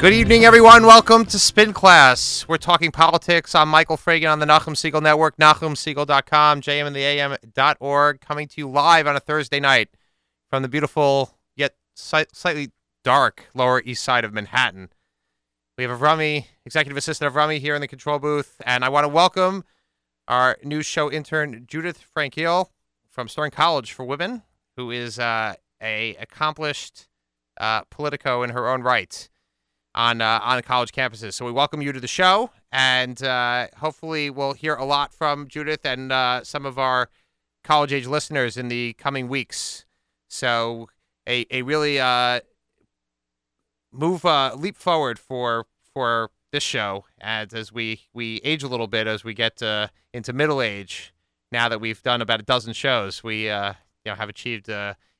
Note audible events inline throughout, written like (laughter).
Good evening, everyone. Welcome to Spin Class. We're talking politics. I'm Michael Fragin on the Nachum Segal Network, NachumSegal.com, JMandtheAM.org, coming to you live on a Thursday night from the beautiful yet slightly dark Lower East Side of Manhattan. We have a Rummy, executive assistant of Rummy, here in the control booth, and I want to welcome our new show intern Judith Frankiel from Stern College for Women, who is uh, a accomplished uh, politico in her own right on uh, on college campuses. So we welcome you to the show, and uh, hopefully we'll hear a lot from Judith and uh, some of our college age listeners in the coming weeks. So a a really uh, move uh, leap forward for for this show as as we we age a little bit as we get uh, into middle age. Now that we've done about a dozen shows, we you know have achieved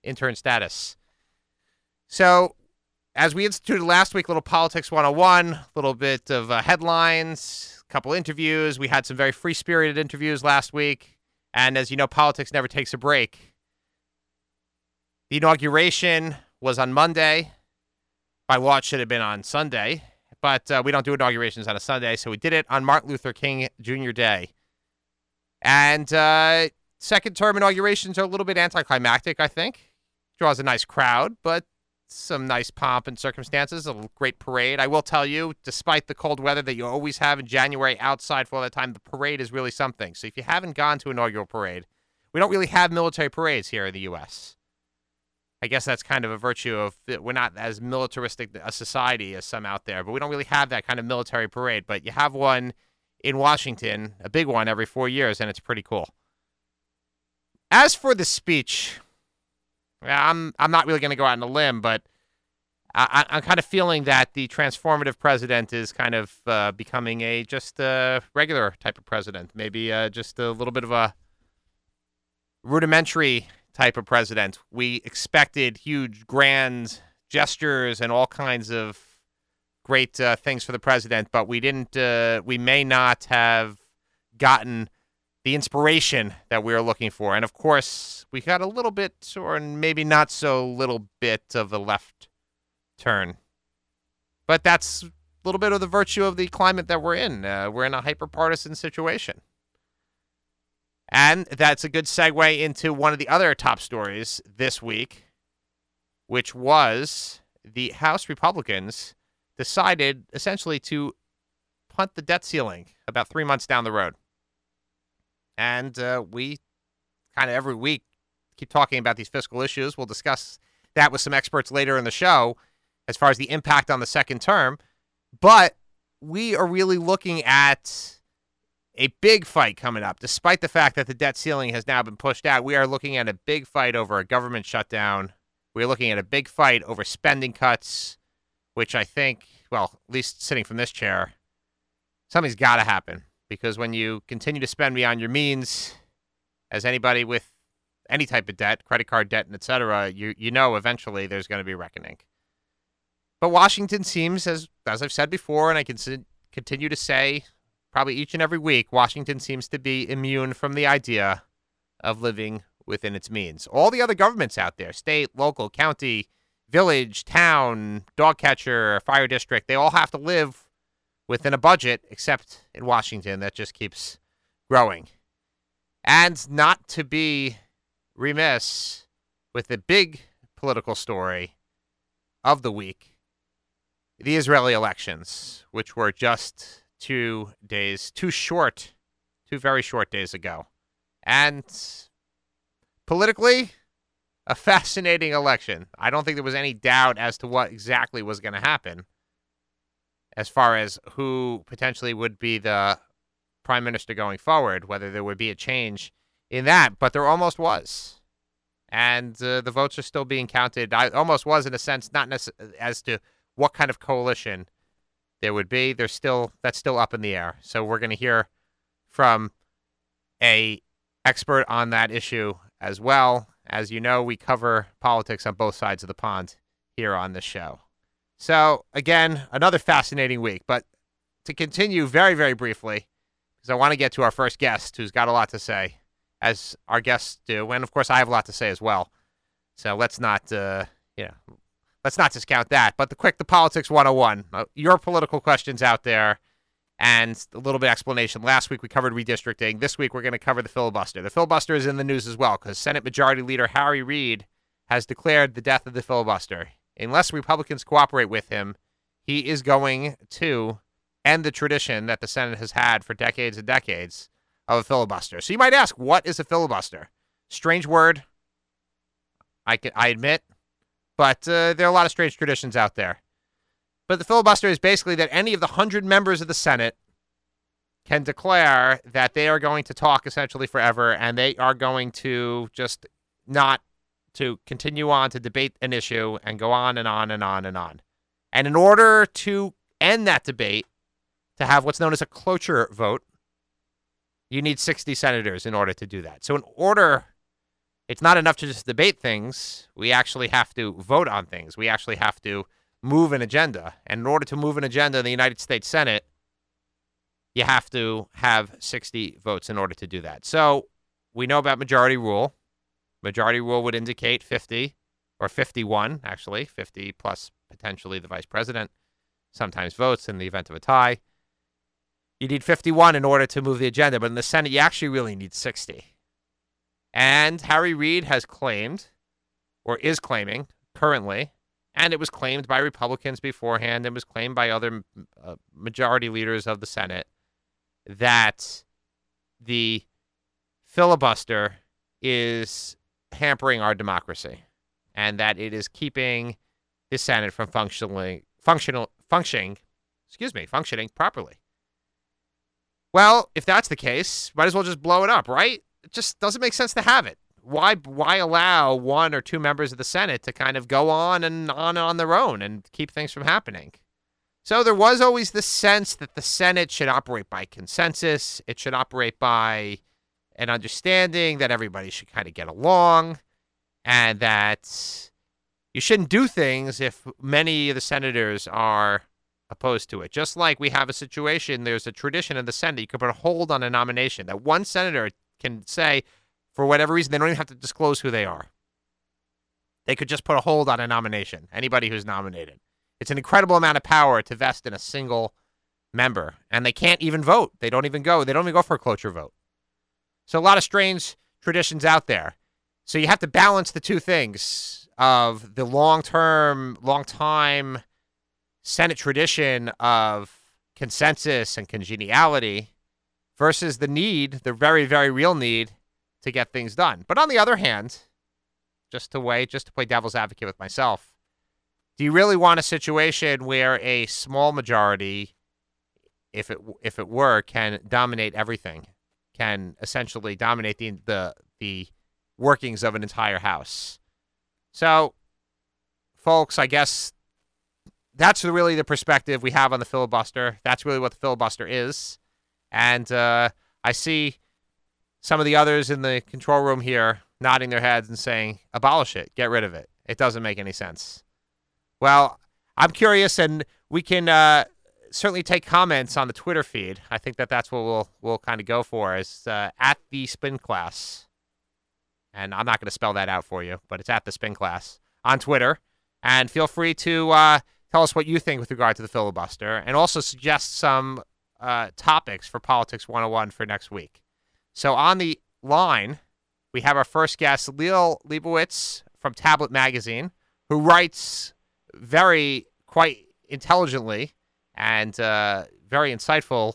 intern status. So as we instituted last week, little politics 101, a little bit of uh, headlines, a couple interviews. We had some very free spirited interviews last week. And as you know, politics never takes a break. The inauguration was on Monday. By law, it should have been on Sunday, but uh, we don't do inaugurations on a Sunday, so we did it on Martin Luther King Jr. Day. And uh, second term inaugurations are a little bit anticlimactic, I think. Draws a nice crowd, but some nice pomp and circumstances, a great parade. I will tell you, despite the cold weather that you always have in January outside for all the time, the parade is really something. So if you haven't gone to inaugural parade, we don't really have military parades here in the U.S. I guess that's kind of a virtue of we're not as militaristic a society as some out there, but we don't really have that kind of military parade. But you have one in Washington, a big one every four years, and it's pretty cool. As for the speech, I'm I'm not really going to go out on a limb, but I, am kind of feeling that the transformative president is kind of uh, becoming a just a regular type of president, maybe uh, just a little bit of a rudimentary type of president. We expected huge, grand gestures and all kinds of great uh, things for the president, but we didn't. Uh, we may not have gotten the inspiration that we are looking for. And of course, we got a little bit, or maybe not so little bit, of the left turn. But that's a little bit of the virtue of the climate that we're in. Uh, we're in a hyper partisan situation. And that's a good segue into one of the other top stories this week, which was the House Republicans decided essentially to punt the debt ceiling about three months down the road. And uh, we kind of every week keep talking about these fiscal issues. We'll discuss that with some experts later in the show as far as the impact on the second term. But we are really looking at a big fight coming up. Despite the fact that the debt ceiling has now been pushed out, we are looking at a big fight over a government shutdown. We're looking at a big fight over spending cuts, which I think, well, at least sitting from this chair, something's got to happen because when you continue to spend beyond your means, as anybody with any type of debt, credit card debt, and et cetera, you, you know eventually there's going to be reckoning. But Washington seems, as as I've said before, and I can continue to say probably each and every week, Washington seems to be immune from the idea of living within its means. All the other governments out there, state, local, county, village, town, dog catcher, fire district, they all have to live within a budget, except in Washington, that just keeps growing. And not to be remiss with the big political story of the week the Israeli elections, which were just two days, too short, two very short days ago. And politically, a fascinating election. I don't think there was any doubt as to what exactly was going to happen as far as who potentially would be the prime minister going forward, whether there would be a change in that, but there almost was. And uh, the votes are still being counted. I almost was, in a sense, not necess- as to what kind of coalition there would be. There's still that's still up in the air. So we're going to hear from a expert on that issue as well. As you know, we cover politics on both sides of the pond here on this show. So, again, another fascinating week. But to continue very, very briefly, because I want to get to our first guest who's got a lot to say, as our guests do. And of course, I have a lot to say as well. So let's not, uh, you know, let's not discount that. But the quick, the politics 101, uh, your political questions out there, and a little bit of explanation. Last week we covered redistricting. This week we're going to cover the filibuster. The filibuster is in the news as well because Senate Majority Leader Harry Reid has declared the death of the filibuster. Unless Republicans cooperate with him, he is going to end the tradition that the Senate has had for decades and decades of a filibuster. So you might ask, what is a filibuster? Strange word. I can I admit, but uh, there are a lot of strange traditions out there. But the filibuster is basically that any of the hundred members of the Senate can declare that they are going to talk essentially forever, and they are going to just not to continue on to debate an issue and go on and on and on and on. And in order to end that debate, to have what's known as a cloture vote, you need 60 senators in order to do that. So, in order, it's not enough to just debate things. We actually have to vote on things. We actually have to move an agenda. And in order to move an agenda in the United States Senate, you have to have 60 votes in order to do that. So, we know about majority rule. Majority rule would indicate 50 or 51, actually, 50 plus potentially the vice president sometimes votes in the event of a tie. You need 51 in order to move the agenda, but in the Senate, you actually really need 60. And Harry Reid has claimed, or is claiming currently, and it was claimed by Republicans beforehand and was claimed by other uh, majority leaders of the Senate, that the filibuster is hampering our democracy and that it is keeping the Senate from functioning functional functioning excuse me functioning properly. Well, if that's the case, might as well just blow it up, right? It just doesn't make sense to have it. Why why allow one or two members of the Senate to kind of go on and on on their own and keep things from happening? So there was always the sense that the Senate should operate by consensus. It should operate by an understanding that everybody should kind of get along and that you shouldn't do things if many of the senators are opposed to it. Just like we have a situation, there's a tradition in the Senate, you can put a hold on a nomination that one senator can say, for whatever reason, they don't even have to disclose who they are. They could just put a hold on a nomination, anybody who's nominated. It's an incredible amount of power to vest in a single member, and they can't even vote. They don't even go. They don't even go for a cloture vote. So a lot of strange traditions out there. So you have to balance the two things of the long-term, long-time Senate tradition of consensus and congeniality versus the need, the very, very real need to get things done. But on the other hand, just to weigh, just to play devil's advocate with myself, do you really want a situation where a small majority, if it if it were, can dominate everything? Can essentially dominate the the the workings of an entire house. So, folks, I guess that's really the perspective we have on the filibuster. That's really what the filibuster is, and uh, I see some of the others in the control room here nodding their heads and saying, "Abolish it, get rid of it. It doesn't make any sense." Well, I'm curious, and we can. Uh, certainly take comments on the Twitter feed. I think that that's what we'll we'll kind of go for is uh, at the spin class, and I'm not going to spell that out for you, but it's at the spin class on Twitter. And feel free to uh, tell us what you think with regard to the filibuster, and also suggest some uh, topics for Politics 101 for next week. So on the line, we have our first guest, Liel Leibovitz from Tablet Magazine, who writes very quite intelligently and uh, very insightful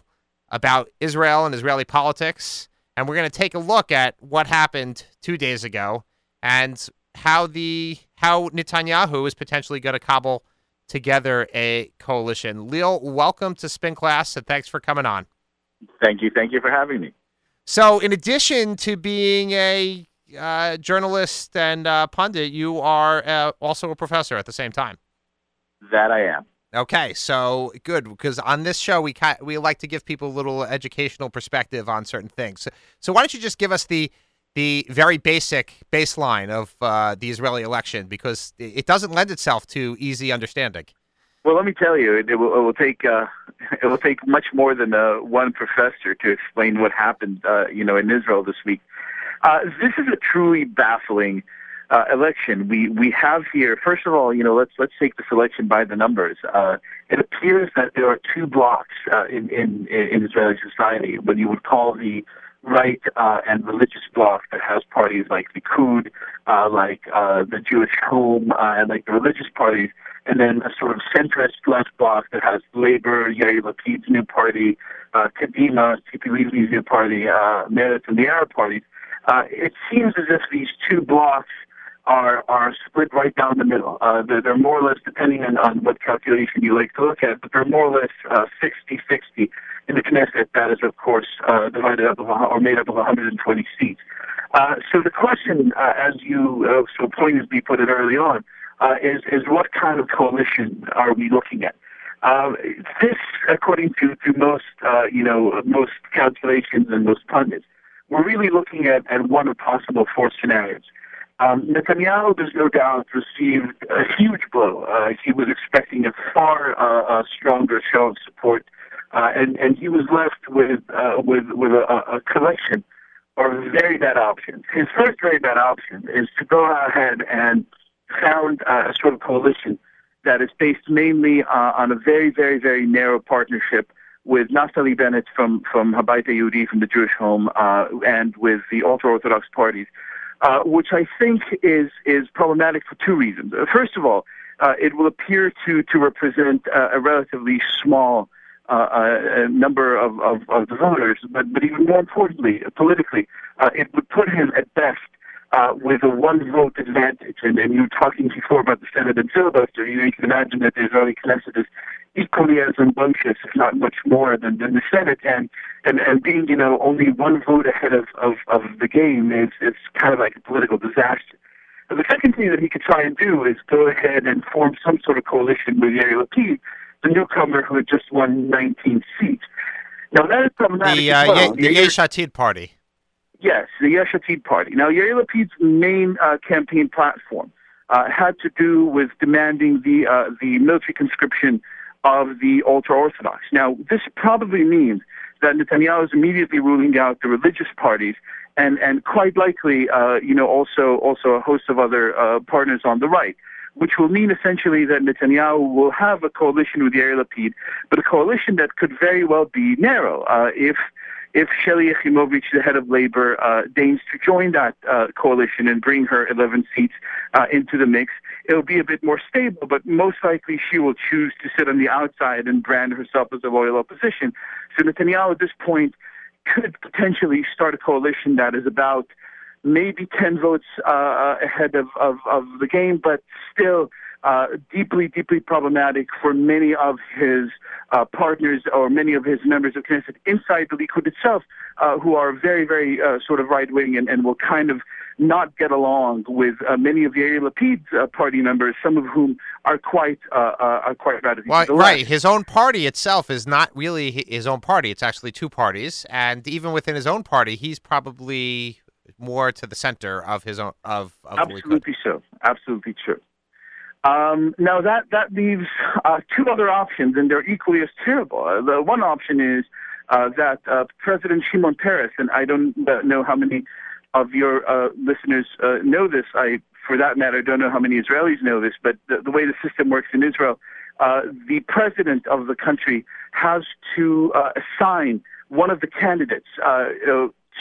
about Israel and Israeli politics. And we're going to take a look at what happened two days ago and how the how Netanyahu is potentially going to cobble together a coalition. Liel, welcome to Spin Class, and thanks for coming on. Thank you. Thank you for having me. So, in addition to being a uh, journalist and uh, pundit, you are uh, also a professor at the same time. That I am. Okay, so good because on this show we we like to give people a little educational perspective on certain things. So, so why don't you just give us the the very basic baseline of uh, the Israeli election because it doesn't lend itself to easy understanding. Well, let me tell you, it, it, will, it will, take uh, (laughs) it will take much more than uh, one professor to explain what happened, uh, you know, in Israel this week. Uh, this is a truly baffling uh, election, we we have here. First of all, you know, let's let's take this election by the numbers. Uh, it appears that there are two blocks uh, in, in in Israeli society, what you would call the right uh, and religious bloc that has parties like the Likud, uh, like uh, the Jewish Home, uh, and like the religious parties, and then a sort of centrist left bloc that has Labor, Yair Lapid's new party, uh, Kadima, Tzipi Livni's new party, uh, Meretz, and the Arab parties. Uh, it seems as if these two blocs are are split right down the middle. Uh, they're, they're more or less, depending on, on what calculation you like to look at, but they're more or less uh, 60-60 in the Knesset. That is, of course, uh, divided up of, or made up of 120 seats. Uh, so the question, uh, as you uh, so pointedly put it early on, uh, is is what kind of coalition are we looking at? This, according to to most uh, you know most calculations and most pundits, we're really looking at, at one of possible four scenarios. Um, Netanyahu, there's no doubt, received a huge blow. Uh, he was expecting a far uh, stronger show of support, uh, and and he was left with uh, with with a, a collection of very bad options. His first very bad option is to go ahead and found uh, a sort of coalition that is based mainly uh, on a very, very, very narrow partnership with Naftali Bennett from from Habayit from the Jewish Home and with the ultra Orthodox parties, uh, which I think is is problematic for two reasons. Uh, first of all, uh, it will appear to to represent a relatively small uh, number of, of, of the voters, but but even more importantly, politically, it would put him at best uh, with a one vote advantage. And, and you were talking before about the Senate and filibuster. You, you can imagine that the Israeli Knesset is equally as rambunctious, if not much more, than, than the Senate. And, and, and being, you know, only one vote ahead of, of, of the game is it's kind of like a political disaster. But the second thing that he could try and do is go ahead and form some sort of coalition with Yair Lapid, the newcomer who had just won 19 seats. Now that is problematic. The, uh, well. the Yesh Atid party. Yes, the Yesh Atid party. Now, Yair Lapid's main uh, campaign platform uh, had to do with demanding the uh, the military conscription of the ultra orthodox. Now, this probably means that Netanyahu is immediately ruling out the religious parties and and quite likely, uh, you know, also also a host of other uh, partners on the right. Which will mean essentially that Netanyahu will have a coalition with Yair Lapid, but a coalition that could very well be narrow. Uh, if if Shelley Yachimovich, the head of labor, uh, deigns to join that uh, coalition and bring her 11 seats uh, into the mix, it'll be a bit more stable, but most likely she will choose to sit on the outside and brand herself as a loyal opposition. So Netanyahu at this point could potentially start a coalition that is about maybe 10 votes uh, uh, ahead of, of, of the game, but still uh, deeply, deeply problematic for many of his uh, partners or many of his members of Knesset inside the Likud itself, uh, who are very, very uh, sort of right wing and, and will kind of not get along with uh, many of Yair Lapid's uh, party members, some of whom are quite are quite radical. Well, right, his own party itself is not really his own party; it's actually two parties, and even within his own party, he's probably more to the center of his own of, of absolutely so, absolutely true. Um, now that that leaves uh, two other options, and they're equally as terrible. Uh, the one option is uh, that uh, President Shimon Peres, and I don't uh, know how many of your uh, listeners know this. I, for that matter, don't know how many Israelis know this. But the, the way the system works in Israel, the president of the country has to assign one of the candidates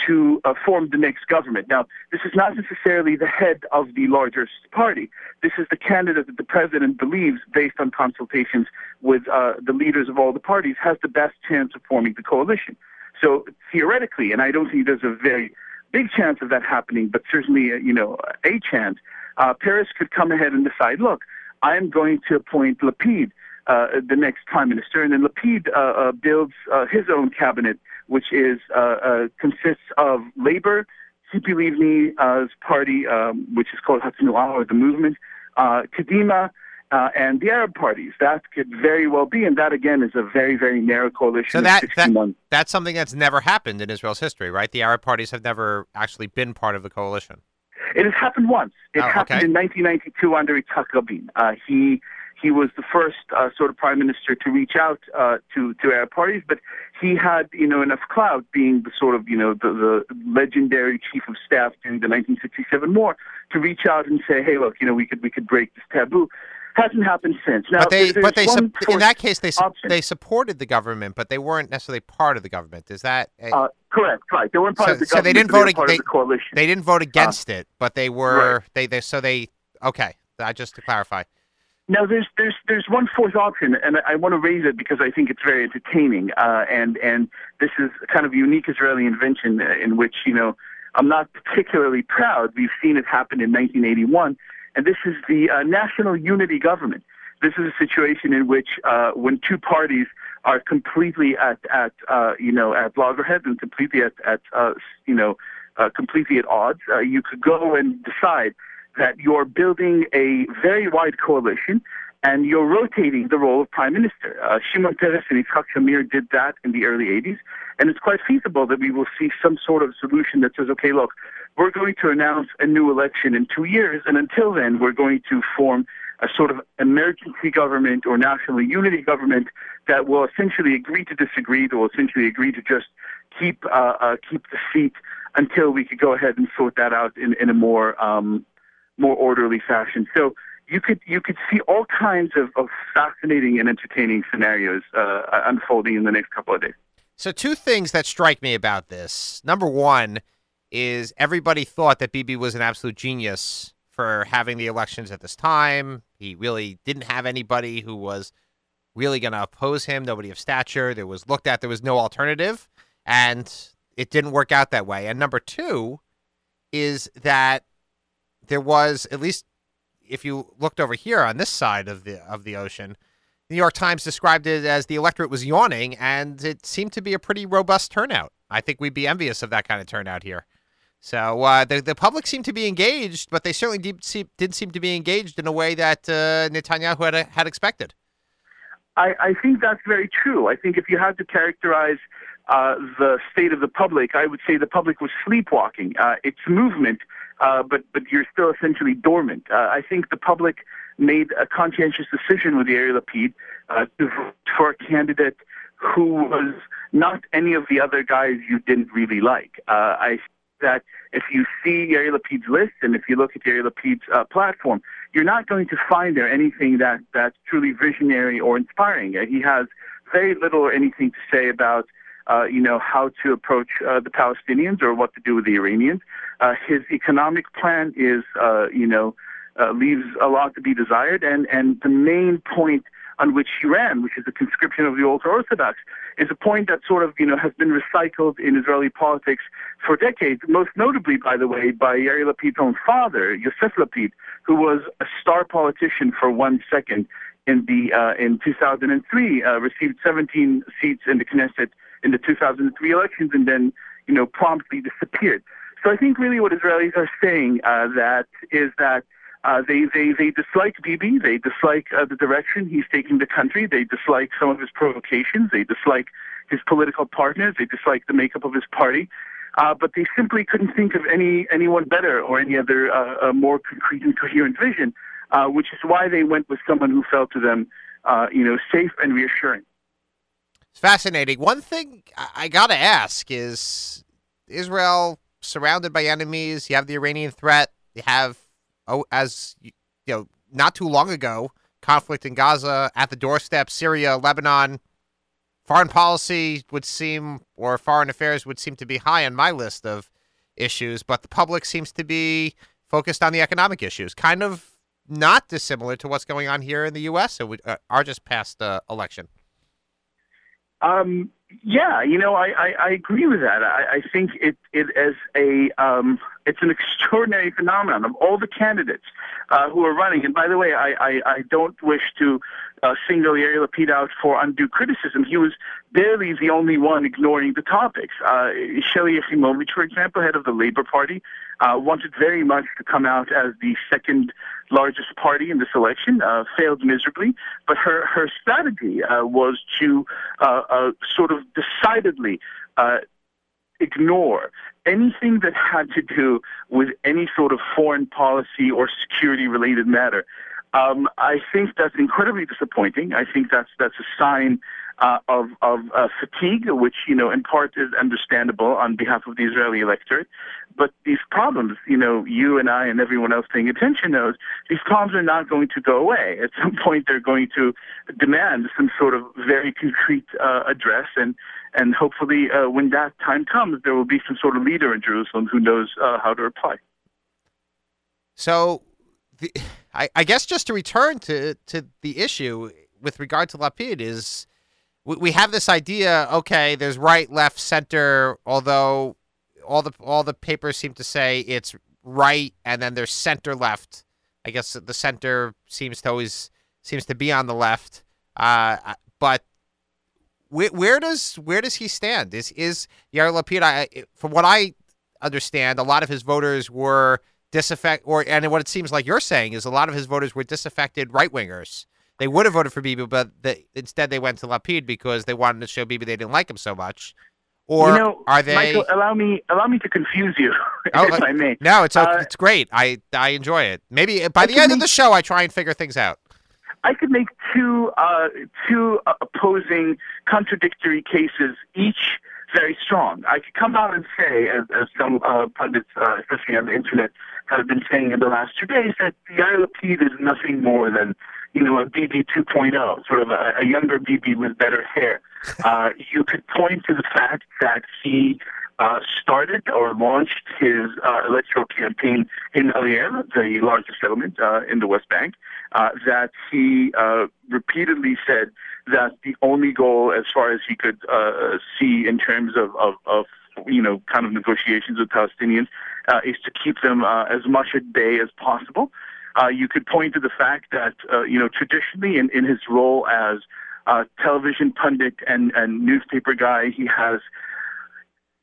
to uh, form the next government. Now, this is not necessarily the head of the largest party. This is the candidate that the president believes, based on consultations with uh, the leaders of all the parties, has the best chance of forming the coalition. So theoretically, and I don't think there's a very big chance of that happening, but certainly, uh, you know, a chance, uh, Peres could come ahead and decide, look, I'm going to appoint Lapid uh, the next prime minister, and then Lapid uh, builds his own cabinet, which is uh, uh, consists of Labor, Tzipi Livni's party, um, which is called Hatzanu'ah, or the movement, Kadima, and the Arab parties. That could very well be, and that again is a very, very narrow coalition. So that, that that's something that's never happened in Israel's history, right? The Arab parties have never actually been part of the coalition. It has happened once. It oh, happened okay. in 1992 under Yitzhak Rabin. he he was the first uh, sort of prime minister to reach out uh, to to Arab parties, but he had you know enough clout, being the sort of you know the, the legendary chief of staff during the 1967 war, to reach out and say, hey, look, you know, we could we could break this taboo. Hasn't happened since. Now, but they, but they, one in that case, they option. they supported the government, but they weren't necessarily part of the government. Is that a, Uh, correct, right. They weren't part So- of the government. so they didn't vote were ag- part they- of the coalition. they didn't vote against it, but they were Uh, right. they they so they okay. Uh, just to clarify, Now, there's there's there's one fourth option, and I, I want to raise it because I think it's very entertaining, uh, and and this is kind of a unique Israeli invention uh, in which you know I'm not particularly proud. We've seen it happen in 1981, and this is the uh, national unity government. This is a situation in which uh, when two parties are completely at at uh, you know at loggerheads and completely at at uh, you know uh, completely at odds, uh, you could go and decide that you're building a very wide coalition and you're rotating the role of prime minister. Uh, Shimon Peres and Yitzhak Shamir did that in the early 80s, and it's quite feasible that we will see some sort of solution that says, okay, look, we're going to announce a new election in two years, and until then, we're going to form a sort of emergency government or national unity government that will essentially agree to disagree, that will essentially agree to just keep uh, uh, keep the seat until we could go ahead and sort that out in, in a more um, more orderly fashion. So you could you could see all kinds of, of fascinating and entertaining scenarios uh, unfolding in the next couple of days. so two things that strike me about this. Number one is everybody thought that Bibi was an absolute genius for having the elections at this time. He really didn't have anybody who was really going to oppose him. Nobody of stature. There was looked at. There was no alternative, and it didn't work out that way. And number two is that there was at least if you looked over here on this side of the of the ocean, the New York Times described it as the electorate was yawning, and it seemed to be a pretty robust turnout. I think we'd be envious of that kind of turnout here. So uh, the the public seemed to be engaged, but they certainly did, see, did seem to be engaged in a way that uh, Netanyahu had had expected. I, I think that's very true. I think if you had to characterize uh, the state of the public, I would say the public was sleepwalking. Uh, it's movement, uh, but but you're still essentially dormant. Uh, I think the public made a conscientious decision with Yair Lapid uh, to vote for a candidate who was not any of the other guys you didn't really like. Uh, I that if you see Yair Lapid's list and if you look at Yair Lapid's uh, platform, you're not going to find there anything that that's truly visionary or inspiring. Uh, he has very little or anything to say about uh, you know, how to approach uh, the Palestinians or what to do with the Iranians. Uh, his economic plan is, uh, you know, uh, leaves a lot to be desired. And, and the main point on which he ran, which is the conscription of the ultra-Orthodox, is a point that sort of, you know, has been recycled in Israeli politics for decades, most notably, by the way, by Yair Lapid's own father, Yosef Lapid, who was a star politician for one second in the uh, in 2003, uh, received 17 seats in the Knesset in the 2003 elections, and then you know promptly disappeared. So I think really what Israelis are saying uh, that is that uh, they, they they dislike Bibi, they dislike uh, the direction he's taking the country, they dislike some of his provocations, they dislike his political partners, they dislike the makeup of his party. Uh, but they simply couldn't think of any anyone better or any other uh, more concrete and coherent vision, uh, which is why they went with someone who felt to them, uh, you know, safe and reassuring. It's fascinating. One thing I got to ask is Israel surrounded by enemies. You have the Iranian threat. You have, oh, as you know, not too long ago, conflict in Gaza at the doorstep, Syria, Lebanon. Foreign policy would seem, or foreign affairs would seem to be high on my list of issues, but the public seems to be focused on the economic issues, kind of not dissimilar to what's going on here in the U.S. So we, uh, our just past uh, election. Um, yeah, you know, I, I, I agree with that. I, I think it it as a um, it's an (laughs) extraordinary phenomenon of all the candidates uh, who are running. And by the way, I, I, I don't wish to uh, single Yair Lapid out for undue criticism. He was barely the only one ignoring the topics. Uh, Shelley Yachimovich, for example, head of the Labour Party, uh, wanted very much to come out as the second largest party in this election, uh, failed miserably. But her, her strategy uh, was to uh, uh, sort of decidedly uh, ignore anything that had to do with any sort of foreign policy or security related matter. Um, I think that's incredibly disappointing. I think that's that's a sign uh, of of uh, fatigue, which you know in part is understandable on behalf of the Israeli electorate. But these problems, you know, you and I and everyone else paying attention knows these problems are not going to go away. At some (laughs) point, they're going to demand some sort of very concrete uh, address, and and hopefully, uh, when that time comes, there will be some sort of leader in Jerusalem who knows uh, how to reply. So, the, (sighs) I, I guess just to return to to the issue with regard to Lapid is we, we have this idea. Okay, there's right, left, center. Although all the all the papers seem to say it's right, and then there's center left. I guess the center seems to always seems to be on the left. Uh, but where, where does where does he stand? Is is Yair Lapid? I, from what I understand, a lot of his voters were disaffect or and what it seems like you're saying is a lot of his voters were disaffected right wingers. They would have voted for Bibi, but the, instead they went to Lapid because they wanted to show Bibi they didn't like him so much. Or you know, are they? Michael, allow me allow me to confuse you, (laughs) oh, if I may. No, it's Uh, it's great. I I enjoy it. Maybe by I the end of the show, I try and figure things out. I could make two uh, two uh, opposing, contradictory cases, each very strong. I could come out and say, as, as some uh, pundits, uh, especially on the internet, have been saying in the last two days, that the Lapid is nothing more than you know a Bibi 2.0, sort of a, a younger Bibi with better hair. (laughs) Uh, you could point to the fact that he uh, started or launched his uh, electoral campaign in Ariel, the largest settlement uh, in the West Bank, uh, that he uh, repeatedly said that the only goal, as far as he could uh, see in terms of, of, of you know, kind of negotiations with Palestinians, uh, is to keep them uh, as much at bay as possible. Uh, you could point to the fact that, uh, you know, traditionally in, in his role as uh, television pundit and, and newspaper guy, he has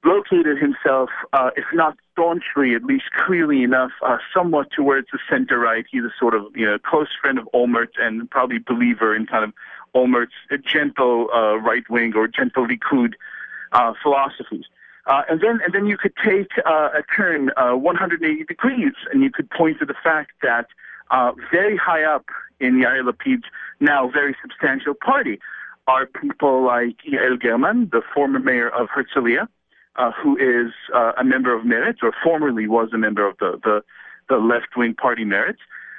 located himself, uh, if not staunchly, at least clearly enough, uh, somewhat towards the center right. He's a sort of you know close friend of Olmert and probably believer in kind of Olmert's gentle uh, right wing or gentle Likud uh, philosophies. Uh, and then, and then you could take uh, a turn uh, 180 degrees, and you could point to the fact that uh, very high up in Yair Lapid's now very substantial party are people like Yael German, the former mayor of Herzliya, uh, who is uh, a member of Meretz, or formerly was a member of the, the, the left-wing party Meretz.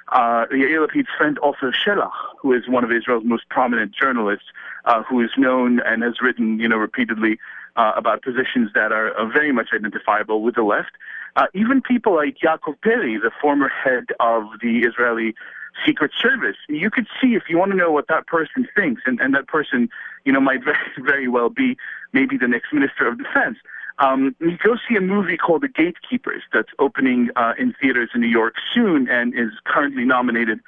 Uh, Yair Lapid's friend Ofer Shelach, who is one of Israel's most prominent journalists, who is known and has written, you know, repeatedly uh, about positions that are very much identifiable with the left. Uh, even people like Yaakov Peri, the former head of the Israeli Secret Service, you could see if you want to know what that person thinks, and, and that person, you know, might (laughs) very, very well be maybe the next Minister of Defense. Um, you go see a movie called The Gatekeepers that's opening uh, in theaters in New York soon and is currently nominated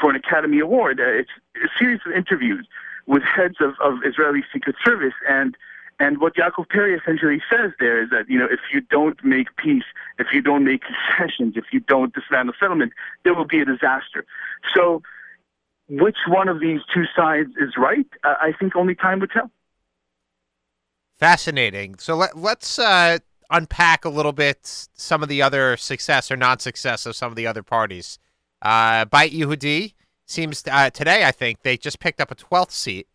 for an Academy Award. Uh, it's a series of interviews with heads of, of Israeli Secret Service and and what Yaakov Peri essentially says there is that, you know, if you don't make peace, if you don't make concessions, if you don't dismantle settlement, there will be a disaster. So which one of these two sides is right? Uh, I think only time will tell. Fascinating. So let, let's uh, unpack a little bit some of the other success or non-success of some of the other parties. Uh, Beit Yehudi seems uh, today, I think, they just picked up a 12th seat.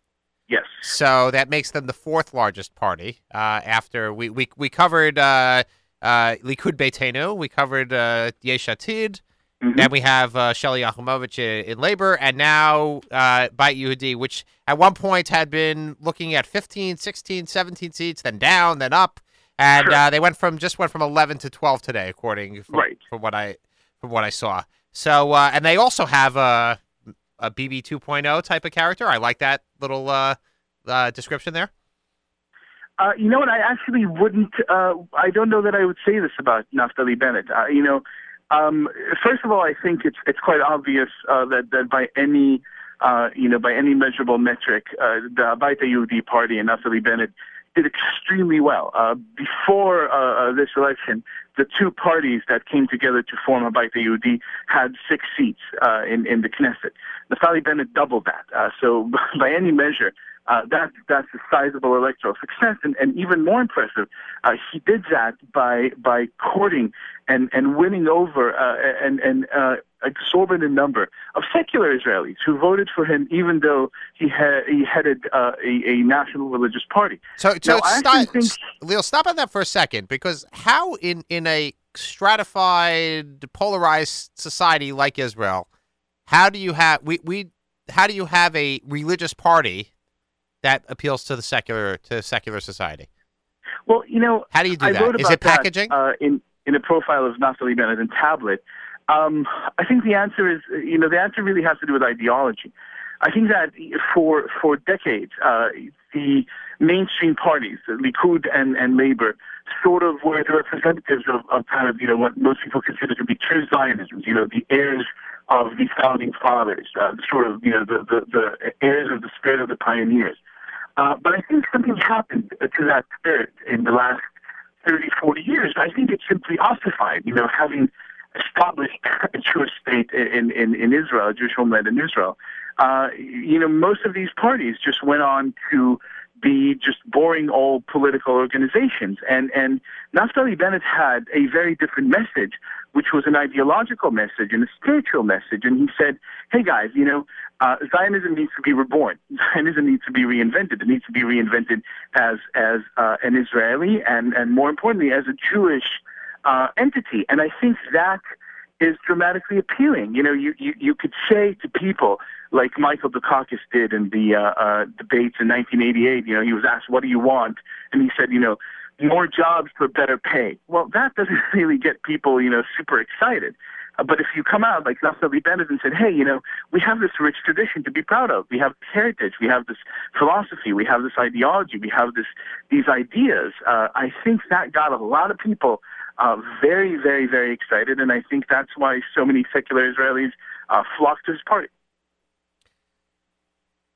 Yes. So that makes them the fourth largest party. Uh, after we we we covered uh, uh, Likud Beitenu, we covered uh, Yesh Atid, Mhm. then we have uh, Shelley Yachimovich in, in labor, and now uh, Beit Yehudi, which at one point had been looking at 15, 16, 17 seats, then down, then up, and Sure. uh, they went from just went from 11 to 12 today, according from, Right. from what I from what I saw. So uh, and they also have a a Bibi 2.0 type of character. I like that little uh, uh, description there. Uh, you know what? I actually wouldn't. Uh, I don't know that I would say this about Naftali Bennett. Uh, you know, um, first of all, I think it's it's quite obvious uh, that that by any uh, you know by any measurable metric, uh, the Habayit Hayehudi party and Naftali Bennett did extremely well. Uh, before uh, uh, this election, the two parties that came together to form Habayit Hayehudi had six seats uh, in in the Knesset. Naftali Bennett doubled that. Uh, so (laughs) by any measure, uh, that that's a sizable electoral success, and, and even more impressive, uh, he did that by by courting and, and winning over uh, and, and uh, exorbitant number of secular Israelis who voted for him, even though he had he headed uh, a, a, national religious party. So, so now, stop, think, Liel, stop on that for a second, because how in in a stratified, polarized society like Israel, how do you have we we how do you have a religious party that appeals to the secular to secular society? Well, you know, how do you do I that? Is it packaging? That, uh, in in a profile of Naftali Bennett in Tablet, um, I think the answer is, you know, the answer really has to do with ideology. I think that for for decades, uh, the mainstream parties, Likud and, and Labor, sort of were the representatives of, of kind of, you know, what most people consider to be true Zionism, you know, the heirs of the founding fathers, uh, sort of, you know, the, the, the heirs of the spirit of the pioneers. Uh, but I think something happened to that spirit in the last 30, 40 years. I think it's simply ossified, you know, having established (laughs) a Jewish state in, in, in Israel, a Jewish homeland in Israel. Uh, you know, most of these parties just went on to be just boring old political organizations. And, and Naftali Bennett had a very different message, which was an ideological message and a spiritual message. And he said, hey guys, you know, uh, Zionism needs to be reborn. (laughs) Zionism needs to be reinvented. It needs to be reinvented as, as uh, an Israeli and, and more importantly, as a Jewish uh, entity. And I think that is dramatically appealing. You know, you, you, you could say to people, like Michael Dukakis did in the uh, uh, debates in 1988. You know, he was asked, "What do you want?" and he said, "You know, more jobs for better pay." Well, that doesn't (laughs) really get people, you know, super excited. Uh, but if you come out like Naftali Bennett and said, "Hey, you know, we have this rich tradition to be proud of. We have heritage. We have this philosophy. We have this ideology. We have this these ideas," uh, I think that got a lot of people uh, very, very, very excited, and I think that's why so many secular Israelis uh, flocked to his party.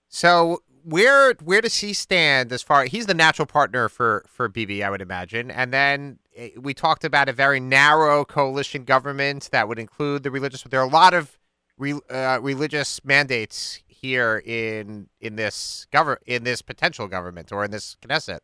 So where where does he stand as far? He's the natural partner for for Bibi, I would imagine. And then eh, we talked about a very narrow coalition government that would include the religious. There are a lot of re, uh, religious mandates here in in this govern in this potential government or in this Knesset,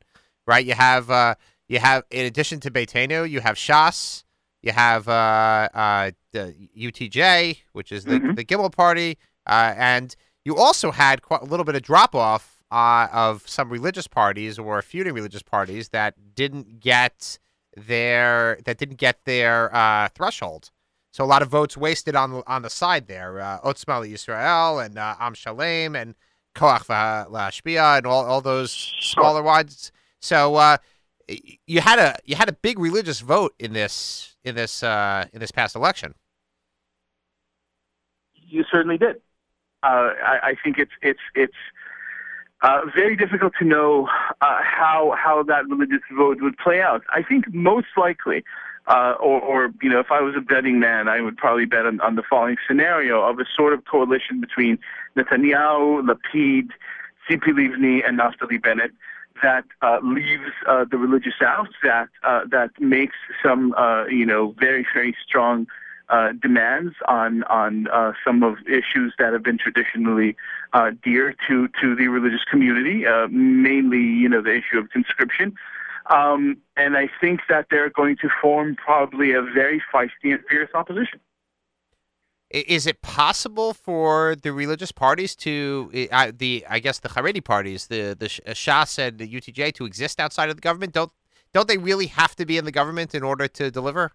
right? You have uh, you have in addition to Beitenu, you have Shas, you have uh, uh, the UTJ, which is the mm-hmm. the Gimel party, uh, and you also had quite a little bit of drop off uh, of some religious parties or feuding religious parties that didn't get their that didn't get their uh, threshold. So a lot of votes wasted on on the side there. Uh, Otzma Yisrael and uh, Am Shalem and Koach Lashpia and all, all those smaller ones. So uh, you had a you had a big religious vote in this in this uh, in this past election. You certainly did uh, I, I think it's it's it's uh, very difficult to know uh, how how that religious vote would play out. I think most likely, uh, or, or you know, if I was a betting man, I would probably bet on, on the following scenario of a sort of coalition between Netanyahu, Lapid, Tzipi Livni, and Naftali Bennett that uh, leaves uh, the religious out, that uh, that makes some uh, you know very very strong uh, demands on on uh, some of issues that have been traditionally uh, dear to to the religious community, uh, mainly you know the issue of conscription. Um, and I think that they're going to form probably a very feisty and fierce opposition. Is it possible for the religious parties to uh, the I guess the Haredi parties, the the Shas and the UTJ, to exist outside of the government? Don't don't they really have to be in the government in order to deliver?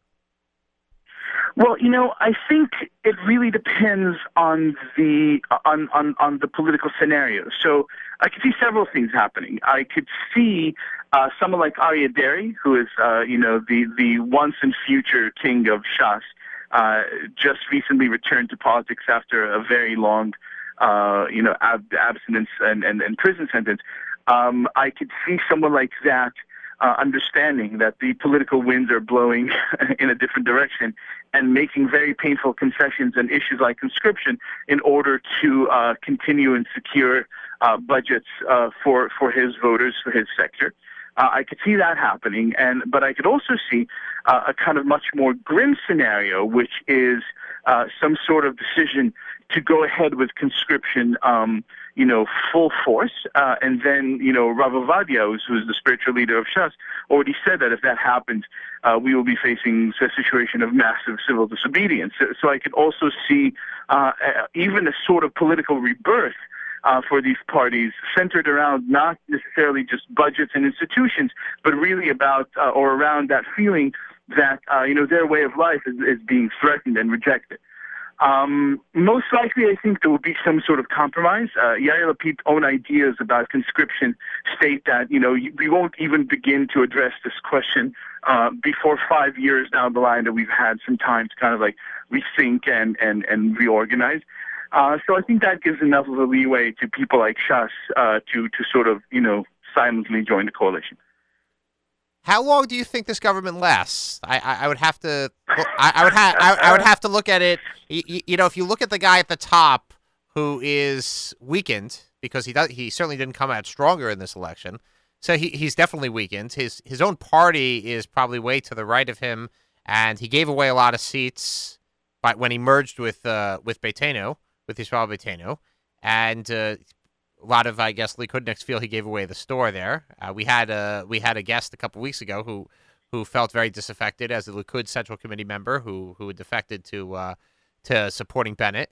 Well, you know, I think it really depends on the on, on, on the political scenario. So I could see several things happening. I could see uh, someone like Aryeh Deri, who is uh, you know the the once and future king of Shas, uh, just recently returned to politics after a very long uh, you know ab- abstinence and, and, and prison sentence. Um, I could see someone like that uh, understanding that the political winds are blowing (laughs) in a different direction and making very painful concessions on issues like conscription in order to uh, continue and secure uh, budgets uh, for for his voters for his sector. Uh, I could see that happening, and but I could also see uh, a kind of much more grim scenario, which is some sort of decision to go ahead with conscription, um, you know, full force. Uh, and then, you know, Rav Ovadia, who's, who's the spiritual leader of Shas, already said that if that happens, uh, we will be facing a situation of massive civil disobedience. So, so I could also see uh, even a sort of political rebirth uh, for these parties, centered around not necessarily just budgets and institutions, but really about uh, or around that feeling that uh, you know their way of life is, is being threatened and rejected. Um, most likely, I think there will be some sort of compromise. Uh, Yair Lapid's own ideas about conscription state that you know we won't even begin to address this question uh, before five years down the line that we've had some time to kind of like rethink and and and reorganize. Uh, so I think that gives enough of a leeway to people like Shas uh, to to sort of you know silently join the coalition. How long do you think this government lasts? I, I, I would have to I, I would have I, I, would have to look at it. You, you, know, if you look at the guy at the top who is weakened because he does he certainly didn't come out stronger in this election, so he, he's definitely weakened. His his own party is probably way to the right of him, and he gave away a lot of seats, by when he merged with uh, with Beitenu with Yisrael Beitenu, and uh, a lot of I guess Likudniks feel he gave away the store there. Uh, we had a we had a guest a couple weeks ago who who felt very disaffected as a Likud Central Committee member who who defected to uh, to supporting Bennett,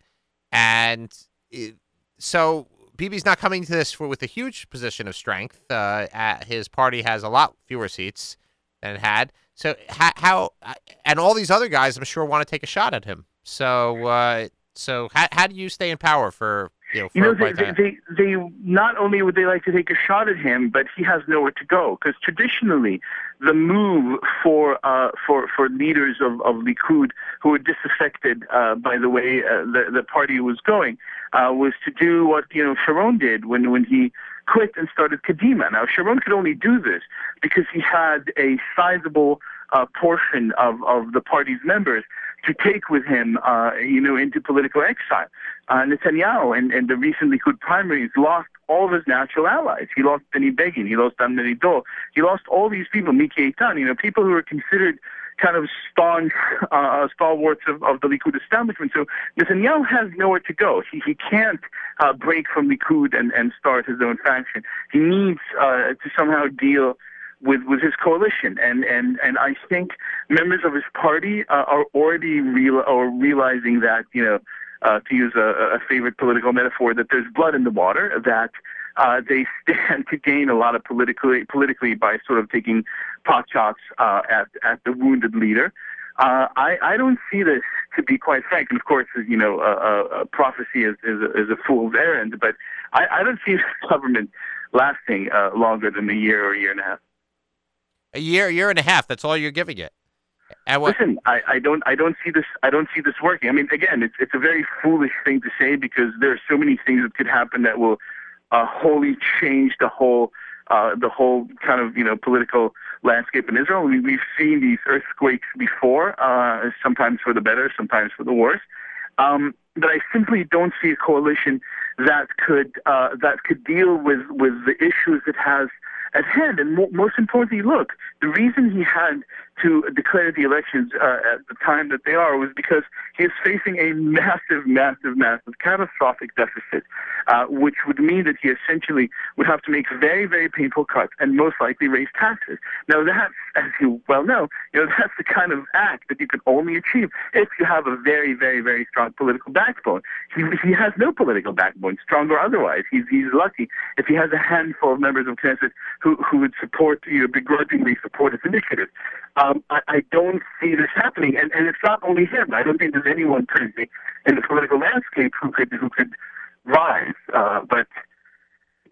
and it, so Bibi's not coming to this for, with a huge position of strength. Uh, his party has a lot fewer seats than it had. So how, how, uh, and all these other guys, I'm sure, want to take a shot at him. So uh, so how, how do you stay in power for you know, you know they, they, they, they not only would they like to take a shot at him, but he has nowhere to go because traditionally the move for uh, for for leaders of, of Likud who were disaffected uh, by the way uh, the the party was going uh, was to do what you know Sharon did when when he quit and started Kadima. Now Sharon could only do this because he had a sizable uh, portion of of the party's members to take with him, uh, you know, into political exile. Uh, Netanyahu and, and the recent Likud primaries lost all of his natural allies. He lost Benny Begin, he lost Dan Meridor, he lost all these people, Miki Eitan, you know, people who were considered kind of staunch (laughs) uh, stalwarts of, of the Likud establishment. So Netanyahu has nowhere to go. He, he can't uh, break from Likud and, and start his own faction. He needs uh, to somehow deal with with his coalition, and and and I think members of his party uh, are already real or realizing that you know. Uh, to use a, a favorite political metaphor, that there's blood in the water, that uh, they (laughs) stand to gain a lot of politically politically by sort of taking pot shots uh, at at the wounded leader. Uh, I, I don't see this to be quite frank, and of course, you know, a, a prophecy is, is, a, is a fool's errand. But I, I don't see (laughs) the government lasting uh, longer than a year or a year and a half a year, year and a half. That's all you're giving it. What, Listen, I, I don't, I don't see this, I don't see this working. I mean, again, it's it's a very foolish thing to say because there are so many things that could happen that will uh, wholly change the whole, uh, the whole kind of you know political landscape in Israel. We, we've seen these earthquakes before, uh, sometimes for the better, sometimes for the worse. Um, but I simply don't see a coalition that could uh, that could deal with with the issues it has at hand. And mo- most importantly, look, the reason he had to declare the elections uh, at the time that they are was because he is facing a massive, massive, massive catastrophic deficit, uh, which would mean that he essentially would have to make very, very painful cuts and most likely raise taxes. Now, that's, as you well know, you know that's the kind of act that you can only achieve if you have a very, very, very strong political backbone. He, he has no political backbone, strong or otherwise. He's, he's lucky if he has a handful of members of Knesset who, who would support, you begrudgingly support his initiative. Um, I, I don't see this happening, and, and it's not only him. I don't think there's anyone currently in the political landscape who could who could rise. Uh, but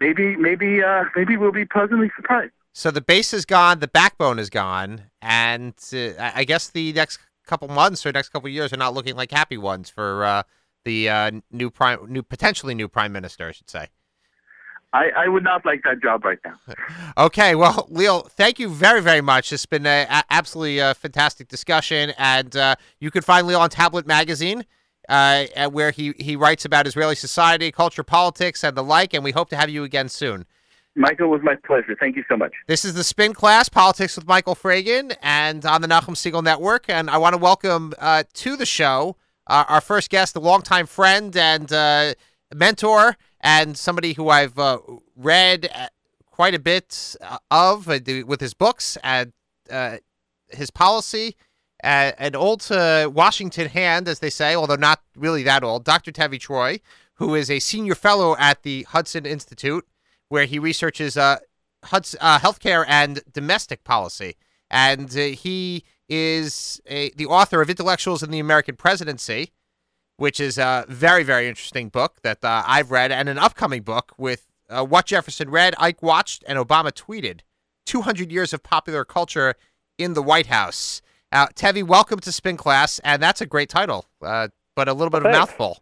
maybe maybe uh, maybe we'll be pleasantly surprised. So the base is gone, the backbone is gone, and uh, I guess the next couple months or next couple years are not looking like happy ones for uh, the uh, new prime, new potentially new prime minister, I should say. I, I would not like that job right now. (laughs) okay, well, Leo, thank you very, very much. It's been a, a absolutely a uh, fantastic discussion, and uh, you can find Leo on Tablet Magazine, uh, where he he writes about Israeli society, culture, politics, and the like. And we hope to have you again soon. Michael, was my pleasure. Thank you so much. This is the Spin Class, Politics with Michael Fragin, and on the Nachum Segal Network. And I want to welcome uh, to the show uh, our first guest, a longtime friend and uh, mentor, and somebody who I've uh, read uh, quite a bit uh, of uh, with his books and uh, his policy. Uh, an old Washington hand, as they say, although not really that old, Dr. Tevi Troy, who is a senior fellow at the Hudson Institute, where he researches Hudson, healthcare and domestic policy. And he is a, the author of Intellectuals in the American Presidency, which is a very, very interesting book that uh, I've read, and an upcoming book with uh, What Jefferson Read, Ike Watched, and Obama Tweeted 200 Years of Popular Culture in the White House. Uh, Tevi, welcome to Spin Class, and that's a great title, uh, but a little bit of a mouthful.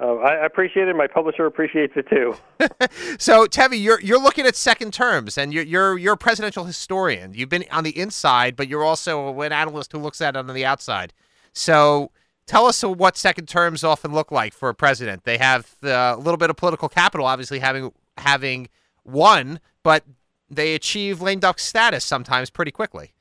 Uh, I appreciate it. My publisher appreciates it too. (laughs) so, Tevi, you're you're looking at second terms, and you're you're you're a presidential historian. You've been on the inside, but you're also an analyst who looks at it on the outside. So, tell us what second terms often look like for a president. They have uh, a little bit of political capital, obviously having having won, but they achieve lame duck status sometimes pretty quickly.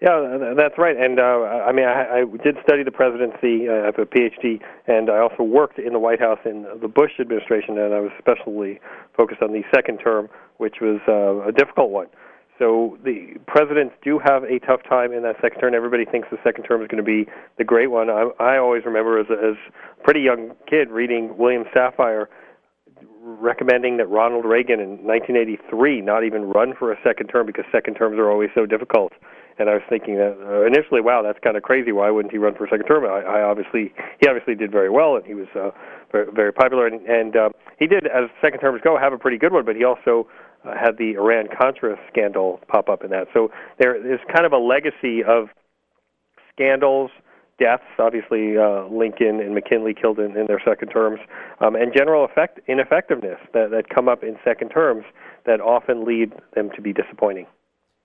Yeah, that's right. And uh, I mean, I, I did study the presidency. I have a PhD, and I also worked in the White House in the Bush administration, and I was especially focused on the second term, which was uh, a difficult one. So the presidents do have a tough time in that second term. Everybody thinks the second term is going to be the great one. I, I always remember as a, as a pretty young kid reading William Safire recommending that Ronald Reagan in 1983 not even run for a second term because second terms are always so difficult. And I was thinking that uh, initially, wow, that's kind of crazy. Why wouldn't he run for a second term? I, I obviously, he obviously did very well, and he was uh, very, very popular. And, and uh, he did, as second terms go, have a pretty good one. But he also uh, had the Iran Contra scandal pop up in that. So there is kind of a legacy of scandals, deaths. Obviously, uh, Lincoln and McKinley killed in, in their second terms, um, and general effect ineffectiveness that, that come up in second terms that often lead them to be disappointing.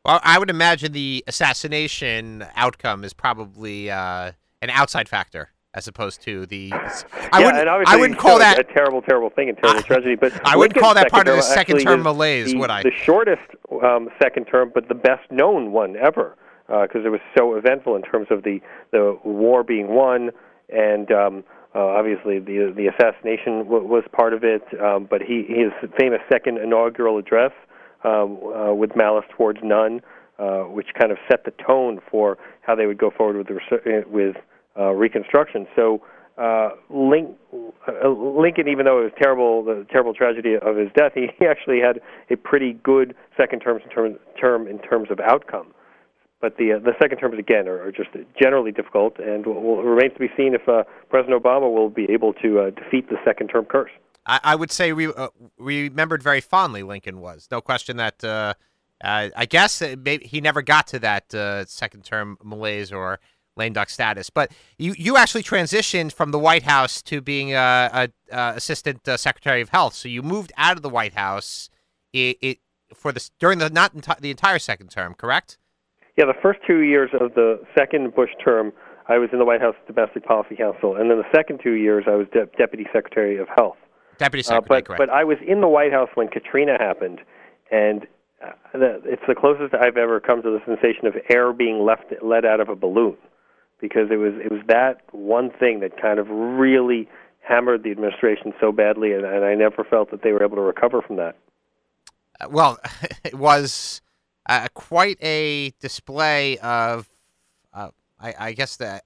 Well, I would imagine the assassination outcome is probably uh, an outside factor as opposed to the. I yeah, wouldn't. I wouldn't call that a terrible, terrible thing and terrible tragedy. But I wouldn't call that part of the second term malaise, the, would I? The shortest um, second term, but the best known one ever, because uh, it was so eventful in terms of the the war being won, and um, uh, obviously the the assassination w- was part of it. Um, but he his famous second inaugural address um, uh, with malice towards none, uh, which kind of set the tone for how they would go forward with the, uh, with Reconstruction. So uh, Link, uh, Lincoln, even though it was terrible, the terrible tragedy of his death, he, (laughs) he actually had a pretty good second term in, term, term in terms of outcome. But the uh, the second terms again are, are just generally difficult, and will, will, remains to be seen if uh, President Obama will be able to uh, defeat the second term curse. I, I would say we uh, remembered very fondly Lincoln was. No question that uh, uh, I guess maybe he never got to that uh, second term malaise or lame duck status. But you, you actually transitioned from the White House to being a, a, a assistant uh, secretary of health. So you moved out of the White House it, it for the during the not enti- the entire second term, correct? Yeah, the first two years of the second Bush term, I was in the White House Domestic Policy Council, and then the second two years, I was de- deputy secretary of health. Deputy Secretary, uh, but, but I was in the White House when Katrina happened, and uh, the, it's the closest I've ever come to the sensation of air being left let out of a balloon, because it was it was that one thing that kind of really hammered the administration so badly, and, and I never felt that they were able to recover from that. Uh, well, (laughs) it was uh, quite a display of, uh, I, I, guess the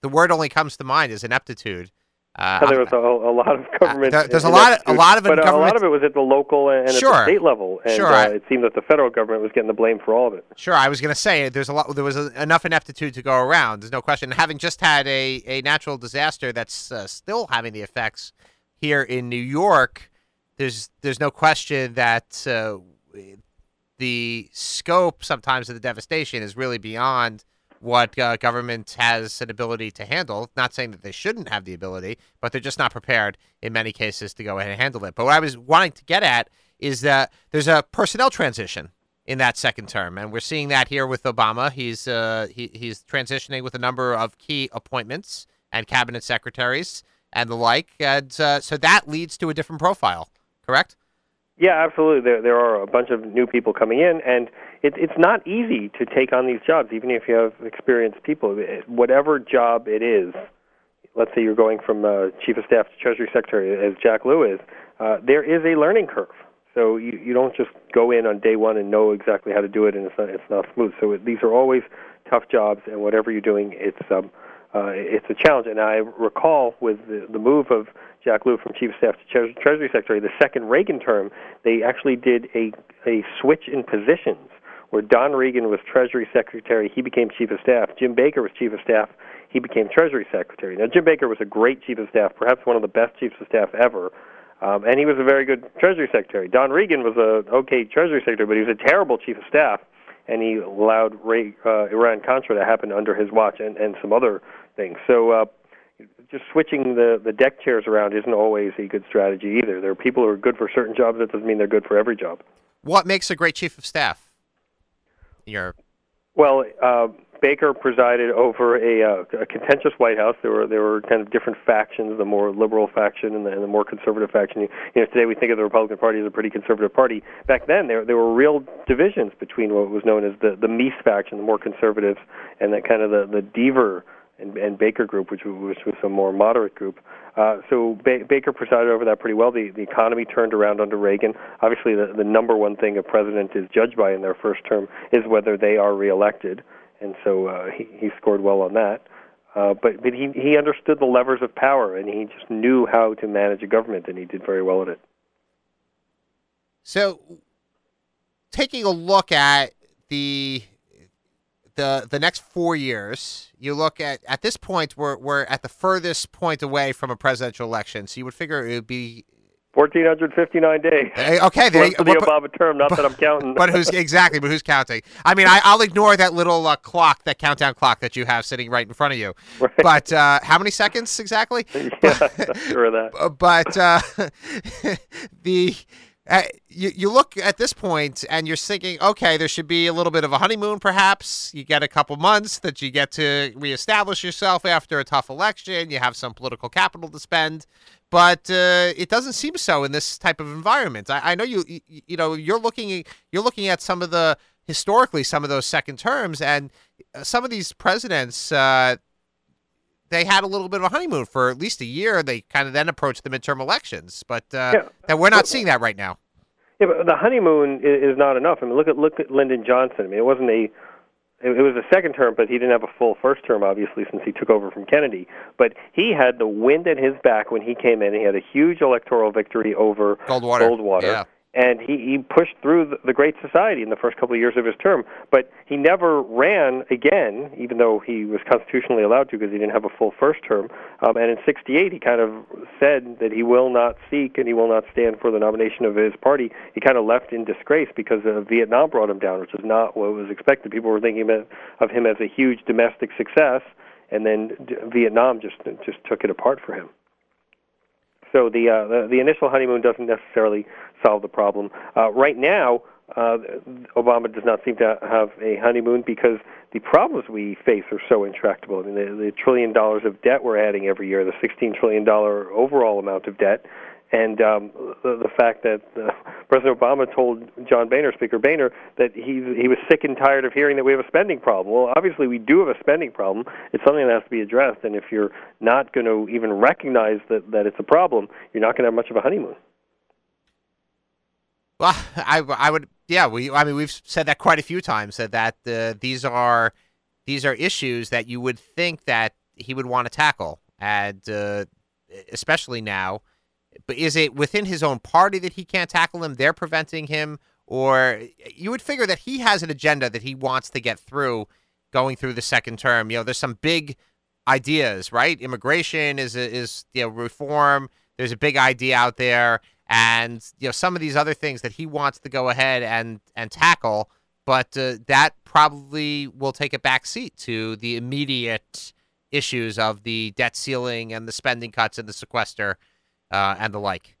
the word only comes to mind is ineptitude uh, there was a, a, lot of government. Uh, there's a lot, of, a lot of, but a lot of it was at the local and sure. at the state level, and sure. uh, it seemed that the federal government was getting the blame for all of it. Sure, I was going to say there's a lot. There was a, enough ineptitude to go around. There's no question. having just had a, a natural disaster that's uh, still having the effects here in New York, there's there's no question that uh, the scope sometimes of the devastation is really beyond what uh, government has an ability to handle. Not saying that they shouldn't have the ability, but they're just not prepared in many cases to go ahead and handle it. But what I was wanting to get at is that there's a personnel transition in that second term, and we're seeing that here with Obama. He's uh, he, he's transitioning with a number of key appointments and cabinet secretaries and the like, and uh, so that leads to a different profile. Correct? Yeah, absolutely. There there are a bunch of new people coming in, and it, it's not easy to take on these jobs, even if you have experienced people. Whatever job it is, let's say you're going from uh, chief of staff to Treasury Secretary, as Jack Lew is, uh, there is a learning curve. So you, you don't just go in on day one and know exactly how to do it, and it's not it's not smooth. So it, these are always tough jobs, and whatever you're doing, it's um, uh, it's a challenge. And I recall with the, the move of Jack Lew from chief of staff to Tre- Treasury Secretary, the second Reagan term, they actually did a a switch in positions where Don Regan was Treasury Secretary, he became Chief of Staff. Jim Baker was Chief of Staff, he became Treasury Secretary. Now, Jim Baker was a great Chief of Staff, perhaps one of the best Chiefs of Staff ever, um, and he was a very good Treasury Secretary. Don Regan was a okay Treasury Secretary, but he was a terrible Chief of Staff, and he allowed uh, Iran Contra to happen under his watch and, and some other things. So. Uh, just switching the, the deck chairs around isn't always a good strategy either. There are people who are good for certain jobs. That doesn't mean they're good for every job. What makes a great chief of staff? Your well, uh, Baker presided over a, uh, a contentious White House. There were there were kind of different factions, the more liberal faction and the, and the more conservative faction. You, you know, today we think of the Republican Party as a pretty conservative party. Back then, there there were real divisions between what was known as the the Meese faction, the more conservatives, and that kind of the the Deaver and, and Baker group, which, which was a more moderate group. Uh, so ba- Baker presided over that pretty well. The, the economy turned around under Reagan. Obviously, the, the number one thing a president is judged by in their first term is whether they are reelected, and so uh, he, he scored well on that. Uh, but but he he understood the levers of power, and he just knew how to manage a government, and he did very well at it. So, taking a look at the the the next four years, you look at at this point we're we're at the furthest point away from a presidential election. So you would figure it would be 1,459 days. (laughs) Okay, there you, the but, Obama term. Not but, that I'm counting. (laughs) But who's exactly? But who's counting? I mean, I, will ignore that little uh, clock, that countdown clock that you have sitting right in front of you. Right. But uh, how many seconds exactly? (laughs) yeah, sure of that. But uh, the uh, you, you look at this point and you're thinking, okay, there should be a little bit of a honeymoon, perhaps. You get a couple months that you get to reestablish yourself after a tough election. You have some political capital to spend, but uh, it doesn't seem so in this type of environment. I, I know you, you, you know, you're looking, you're looking at some of the historically some of those second terms, and uh, some of these presidents. Uh, they had a little bit of a honeymoon for at least a year. They kind of then approached the midterm elections, but uh, yeah. that we're not seeing that right now. Yeah, but the honeymoon is, not enough. I mean, look at look at Lyndon Johnson. I mean, it wasn't a it was a second term, but he didn't have a full first term, obviously, since he took over from Kennedy. But he had the wind at his back when he came in. He had a huge electoral victory over Goldwater. Goldwater. Yeah and he, he pushed through the, the Great Society in the first couple of years of his term. But he never ran again, even though he was constitutionally allowed to because he didn't have a full first term. Um, and in '68, he kind of said that he will not seek and he will not stand for the nomination of his party. He kind of left in disgrace because uh, Vietnam brought him down, which is not what was expected. People were thinking of, of him as a huge domestic success, and then d- Vietnam just just took it apart for him. So the, uh, the the initial honeymoon doesn't necessarily solve the problem. Uh, right now, uh, Obama does not seem to have a honeymoon because the problems we face are so intractable. I mean, the, the trillion dollars of debt we're adding every year, the 16 trillion dollar overall amount of debt, and um, the, the fact that uh, President Obama told John Boehner, Speaker Boehner, that he he was sick and tired of hearing that we have a spending problem. Well, obviously we do have a spending problem. It's something that has to be addressed, and if you're not going to even recognize that that it's a problem, you're not going to have much of a honeymoon. Well, I, I would, yeah. We, I mean, we've said that quite a few times that that uh, these are these are issues that you would think that he would want to tackle, and uh, especially now but is it within his own party that he can't tackle them? They're preventing him, or you would figure that he has an agenda that he wants to get through, going through the second term. You know, there's some big ideas, right? Immigration is is you know reform. There's a big idea out there, and you know some of these other things that he wants to go ahead and and tackle, but uh, that probably will take a back seat to the immediate issues of the debt ceiling and the spending cuts and the sequester uh, and the like.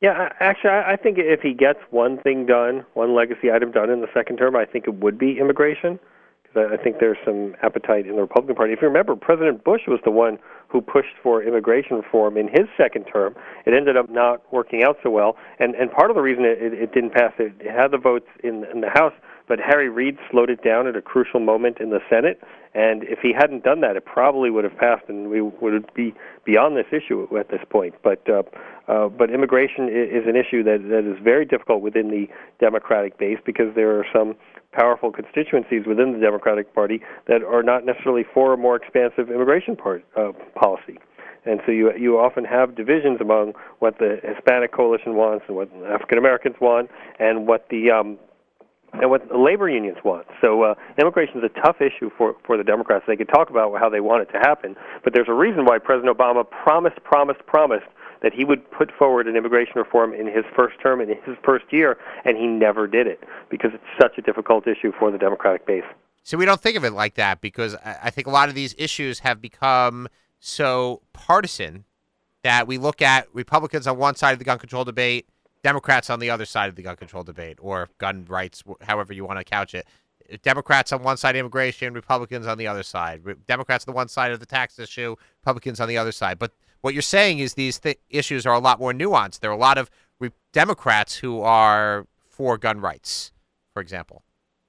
Yeah, actually, I think if he gets one thing done, one legacy item done in the second term, I think it would be immigration. Because I think there's some appetite in the Republican Party. If you remember, President Bush was the one who pushed for immigration reform in his second term. It ended up not working out so well, and and part of the reason it, it, it didn't pass, it, it had the votes in in the House, but Harry Reid slowed it down at a crucial moment in the Senate. And if he hadn't done that, it probably would have passed, and we would be beyond this issue at this point. But uh, uh, but immigration is an issue that that is very difficult within the Democratic base because there are some powerful constituencies within the Democratic Party that are not necessarily for a more expansive immigration part, uh, policy. And so you you often have divisions among what the Hispanic coalition wants and what African Americans want, and what the um, and what the labor unions want. So uh, immigration is a tough issue for for the Democrats. They could talk about how they want it to happen, but there's a reason why President Obama promised, promised, promised that he would put forward an immigration reform in his first term, in his first year, and he never did it because it's such a difficult issue for the Democratic base. So we don't think of it like that because I think a lot of these issues have become so partisan that we look at Republicans on one side of the gun control debate, Democrats on the other side of the gun control debate, or gun rights, however you want to couch it. Democrats on one side of immigration, Republicans on the other side. Democrats on the one side of the tax issue, Republicans on the other side. But what you're saying is these th- issues are a lot more nuanced. There are a lot of re- Democrats who are for gun rights, for example.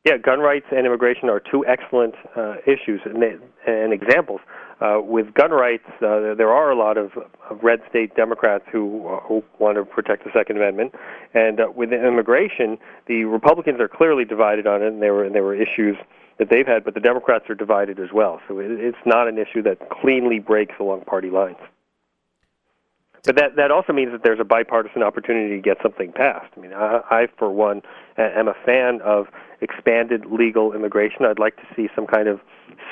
Yeah, gun rights and immigration are two excellent uh, issues and, and examples. Uh, with gun rights, uh, there are a lot of, of red state Democrats who, uh, who want to protect the Second Amendment, and uh, with immigration, the Republicans are clearly divided on it, and there were and there were issues that they've had, but the Democrats are divided as well. So it, it's not an issue that cleanly breaks along party lines. But that that also means that there's a bipartisan opportunity to get something passed. I mean, I, I for one am a fan of expanded legal immigration. I'd like to see some kind of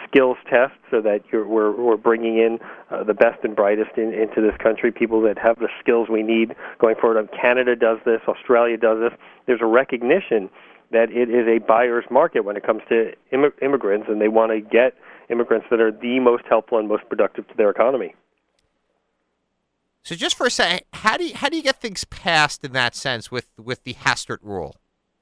skills test so that you're, we're, we're bringing in uh, the best and brightest in, into this country, people that have the skills we need going forward. Um, Canada does this, Australia does this. There's a recognition that it is a buyer's market when it comes to Im- immigrants, and they want to get immigrants that are the most helpful and most productive to their economy. So, just for a second, how do you, how do you get things passed in that sense with with the Hastert rule?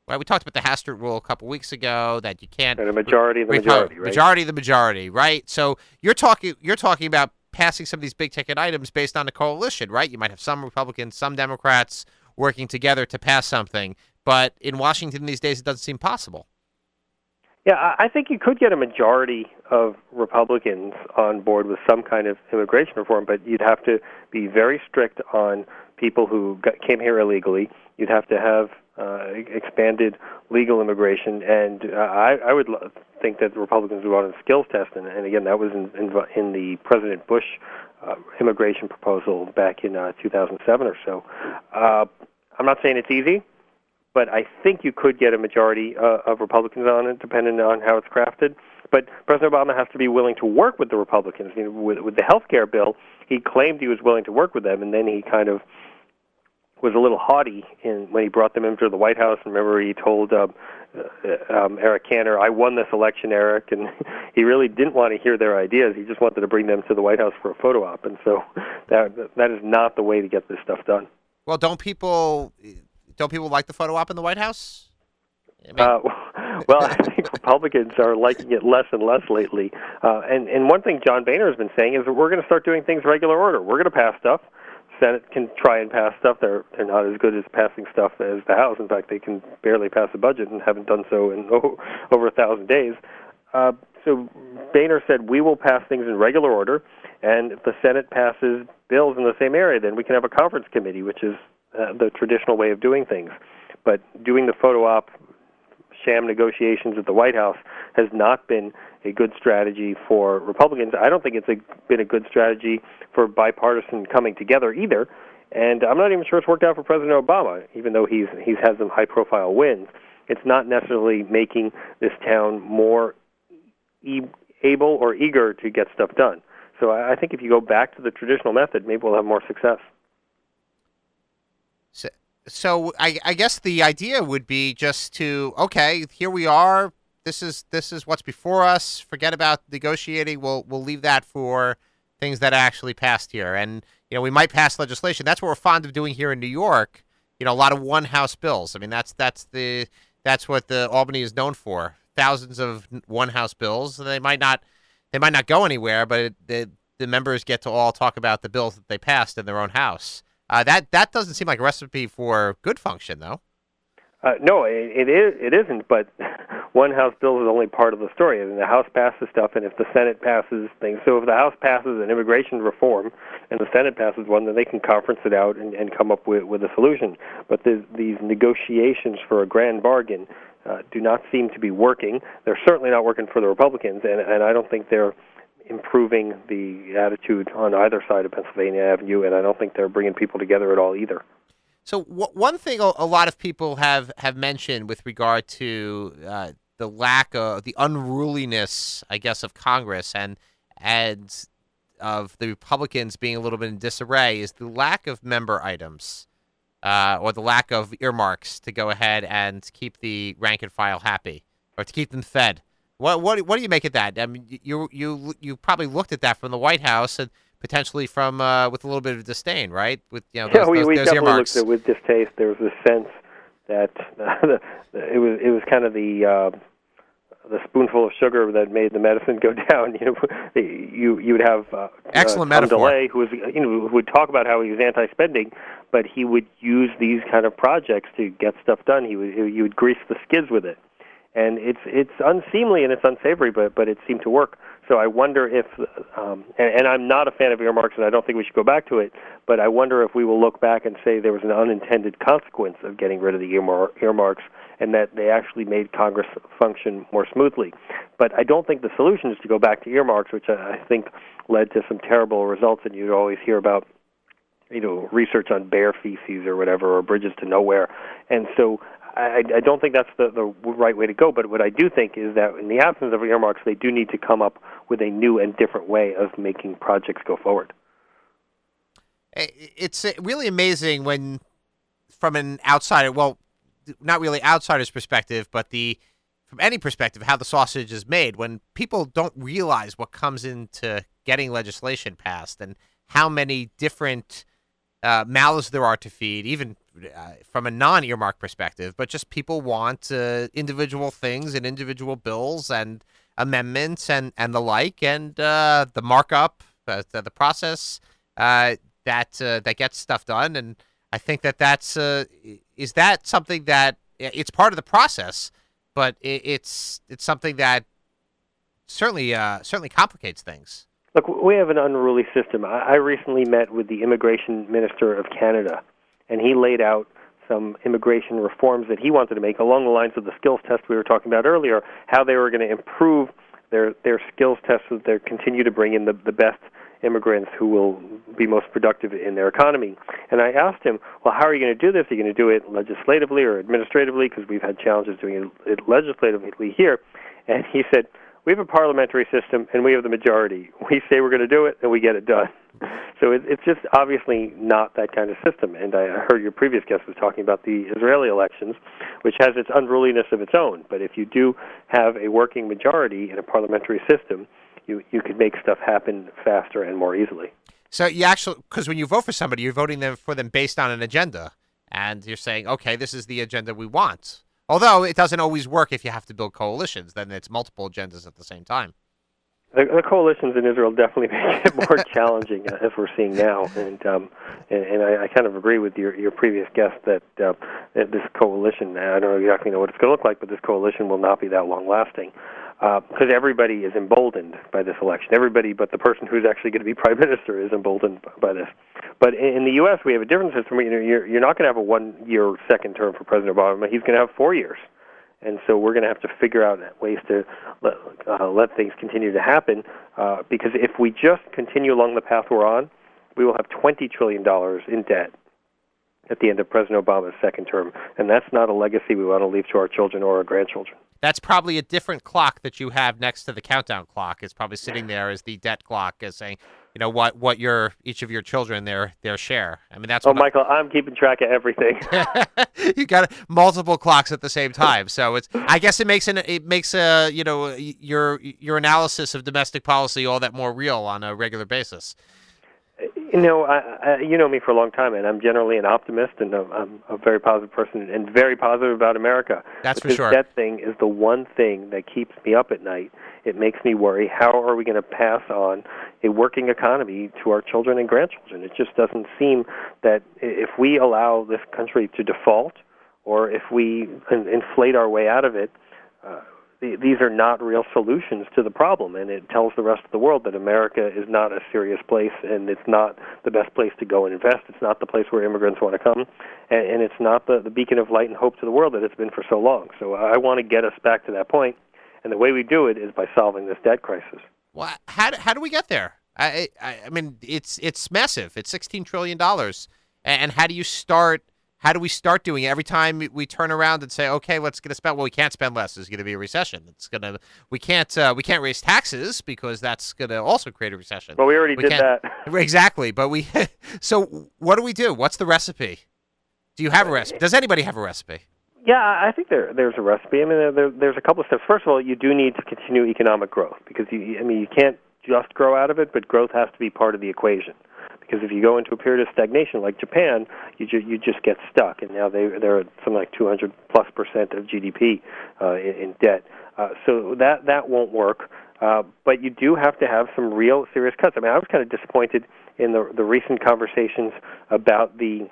Right, we talked about the Hastert rule a couple weeks ago that you can't and a majority of the majority, right? Majority of the majority, right? So you're talking you're talking about passing some of these big ticket items based on a coalition, right? You might have some Republicans, some Democrats working together to pass something, but in Washington these days it doesn't seem possible. Yeah, I think you could get a majority of Republicans on board with some kind of immigration reform, but you'd have to be very strict on people who got, came here illegally. You'd have to have uh, expanded legal immigration, and uh, I, I would lo- think that the Republicans would want a skills test, and, and again, that was in, in, in the President Bush uh, immigration proposal back in uh, 2007 or so. Uh, I'm not saying it's easy, but I think you could get a majority uh, of Republicans on it, depending on how it's crafted. But President Obama has to be willing to work with the Republicans. You know, with, with the health care bill, he claimed he was willing to work with them, and then he kind of was a little haughty in when he brought them into the White House. Remember, he told uh, uh, um, Eric Cantor, "I won this election, Eric," and (laughs) he really didn't want to hear their ideas. He just wanted to bring them to the White House for a photo op, and so (laughs) that that is not the way to get this stuff done. Well, don't people don't people like the photo op in the White House? I mean... uh, (laughs) well, I think Republicans are liking it less and less lately. Uh, and and one thing John Boehner has been saying is that we're going to start doing things regular order. We're going to pass stuff Senate can try and pass stuff. They're they're not as good as passing stuff as the House. In fact, they can barely pass a budget and haven't done so in (laughs) oh, over a thousand days. Uh, so Boehner said we will pass things in regular order, and if the Senate passes bills in the same area, then we can have a conference committee, which is uh, the traditional way of doing things. But doing the photo op sham negotiations at the White House has not been a good strategy for Republicans. I don't think it's a, been a good strategy for bipartisan coming together either. And I'm not even sure it's worked out for President Obama, even though he's he's had some high-profile wins. It's not necessarily making this town more e- able or eager to get stuff done. So I, I think if you go back to the traditional method, maybe we'll have more success. So, I, I guess the idea would be just to okay, here we are this is this is what's before us. Forget about negotiating. We'll we'll leave that for things that actually passed here. And you know, we might pass legislation. That's what we're fond of doing here in New York. You know, a lot of one house bills. I mean, that's that's the that's what the Albany is known for. Thousands of one house bills. They might not they might not go anywhere, but it, the the members get to all talk about the bills that they passed in their own house. Uh, that that doesn't seem like a recipe for good function, though. Uh, no, it, it is. It isn't. But (laughs) one House bill is only part of the story. I mean, the House passes stuff, and if the Senate passes things, so if the House passes an immigration reform and the Senate passes one, then they can conference it out and, and come up with, with a solution. But the, these negotiations for a grand bargain uh, do not seem to be working. They're certainly not working for the Republicans, and, and I don't think they're improving the attitude on either side of Pennsylvania Avenue, and I don't think they're bringing people together at all either. So w- one thing a, lot of people have, have mentioned with regard to uh, the lack of the unruliness, I guess, of Congress and and of the Republicans being a little bit in disarray is the lack of member items uh, or the lack of earmarks to go ahead and keep the rank and file happy or to keep them fed. What what what do you make of that? I mean, you you you probably looked at that from the White House and potentially from uh, with a little bit of disdain, right? With you know, those, yeah, we, those, we those definitely earmarks. looked at it with distaste. There was a sense that (laughs) it was it was kind of the uh, the spoonful of sugar that made the medicine go (laughs) down. You know, (laughs) you you would have uh, excellent uh. DeLay, who was you know who would talk about how he was anti-spending, but he would use these kind of projects to get stuff done. He would he would grease the skids with it, and it's it's unseemly and it's unsavory, but but it seemed to work. So I wonder if, um, and, and I'm not a fan of earmarks, and I don't think we should go back to it. But I wonder if we will look back and say there was an unintended consequence of getting rid of the earmar- earmarks, and that they actually made Congress function more smoothly. But I don't think the solution is to go back to earmarks, which I think led to some terrible results. And you'd always hear about you know research on bear feces or whatever or bridges to nowhere and so I, I don't think that's the, the right way to go. But what I do think is that in the absence of earmarks, they do need to come up with a new and different way of making projects go forward. It's really amazing when, from an outsider, well, not really outsider's perspective, but the from any perspective, how the sausage is made. When people don't realize what comes into getting legislation passed and how many different uh, mouths there are to feed, even uh, from a non earmark perspective, but just people want uh, individual things and individual bills and amendments and, and the like, and uh, the markup, the, the process uh, that uh, that gets stuff done. And I think that that's is that something that it's part of the process, but it, it's it's something that certainly certainly complicates things. Look, we have an unruly system. I recently met with the immigration minister of Canada and he laid out some immigration reforms that he wanted to make along the lines of the skills test we were talking about earlier, how they were going to improve their their skills tests so that they continue to bring in the, the best immigrants who will be most productive in their economy. And I asked him, well, how are you going to do this? Are you going to do it legislatively or administratively? Because we've had challenges doing it legislatively here. And he said, we have a parliamentary system and we have the majority. We say we're going to do it and we get it done. So it, it's just obviously not that kind of system. And I heard your previous guest was talking about the Israeli elections, which has its unruliness of its own. But if you do have a working majority in a parliamentary system, you you could make stuff happen faster and more easily. So you actually, because when you vote for somebody, you're voting them for them based on an agenda, and you're saying, okay, this is the agenda we want. Although it doesn't always work if you have to build coalitions, then it's multiple agendas at the same time. The, the coalitions in Israel definitely (laughs) make it more (laughs) challenging, uh, as we're seeing now, and um, and, and I, I kind of agree with your your previous guest that, uh, that this coalition. I don't exactly know what it's going to look like, but this coalition will not be that long lasting because uh, everybody is emboldened by this election. Everybody but the person who's actually going to be (laughs) prime minister is emboldened by this. But in, in the U.S., we have a different system. You know, you're, you're not going to have a one-year second term for President Obama. He's going to have four years and so we're going to have to figure out ways to let, uh, let things continue to happen. Uh, because if we just continue along the path we're on, we will have $20 trillion in debt at the end of President Obama's second term. And that's not a legacy we want to leave to our children or our grandchildren. That's probably a different clock that you have next to the countdown clock. It's probably sitting there as the debt clock, as saying, you know what what your each of your children their their share. I mean that's. Oh, Michael, I, am keeping track of everything. (laughs) you got multiple clocks at the same time, so it's. I guess it makes an it makes a you know your your analysis of domestic policy all that more real on a regular basis. You know, I, I, you know me for a long time, and I'm generally an optimist, and I'm, I'm a very positive person, and very positive about America. That's for sure. That thing is the one thing that keeps me up at night. It makes me worry. How are we going to pass on a working economy to our children and grandchildren? It just doesn't seem that if we allow this country to default, or if we inflate our way out of it, uh, these are not real solutions to the problem, and it tells the rest of the world that America is not a serious place, and it's not the best place to go and invest. It's not the place where immigrants want to come, and, and it's not the, the beacon of light and hope to the world that it's been for so long. So I want to get us back to that point, and the way we do it is by solving this debt crisis. Well, how do, how do we get there? I, I I mean, it's it's massive. It's sixteen trillion dollars, and how do you start? How do we start doing it? Every time we turn around and say, "Okay, let's get a spend," well, we can't spend less. There's going to be a recession. It's gonna. We can't. Uh, we can't raise taxes because that's going to also create a recession. Well, we already We did that. (laughs) Exactly, but we. (laughs) so, what do we do? What's the recipe? Do you have a recipe? Does anybody have a recipe? Yeah, I think there there's a recipe. I mean, there, there's a couple of steps. First of all, you do need to continue economic growth because you, I mean, you can't just grow out of it, but growth has to be part of the equation. Because if you go into a period of stagnation like Japan, you ju- you just get stuck, and now they they're at something like 200 plus percent of GDP uh, in, in debt. Uh, so that that won't work. Uh, but you do have to have some real serious cuts. I mean, I was kind of disappointed in the the recent conversations about the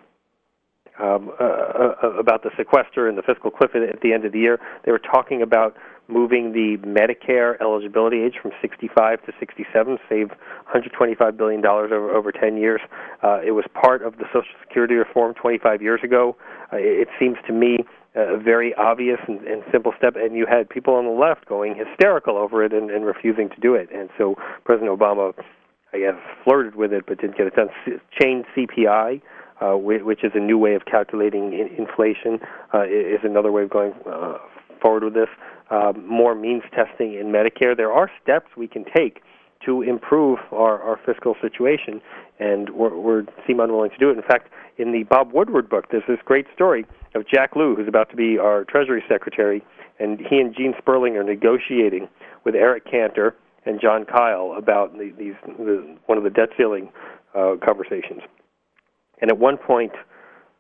um, uh, uh, about the sequester and the fiscal cliff at, the end of the year. They were talking about moving the Medicare eligibility age from 65 to 67, save 125 billion dollars over over 10 years. Uh, it was part of the Social Security reform 25 years ago. Uh, it, it seems to me a very obvious and, and simple step, and you had people on the left going hysterical over it and, and refusing to do it. And so President Obama, I guess, flirted with it but didn't get it done. C- Change CPI uh, which is a new way of calculating in- inflation, uh, is another way of going uh, forward with this. Um, more means testing in Medicare. There are steps we can take to improve our, our fiscal situation, and we're, seem unwilling to do it. In fact, in the Bob Woodward book, there's this great story of Jack Lew, who's about to be our Treasury Secretary, and he and Gene Sperling are negotiating with Eric Cantor and Jon Kyl about the, these the, one of the debt ceiling uh, conversations. And at one point,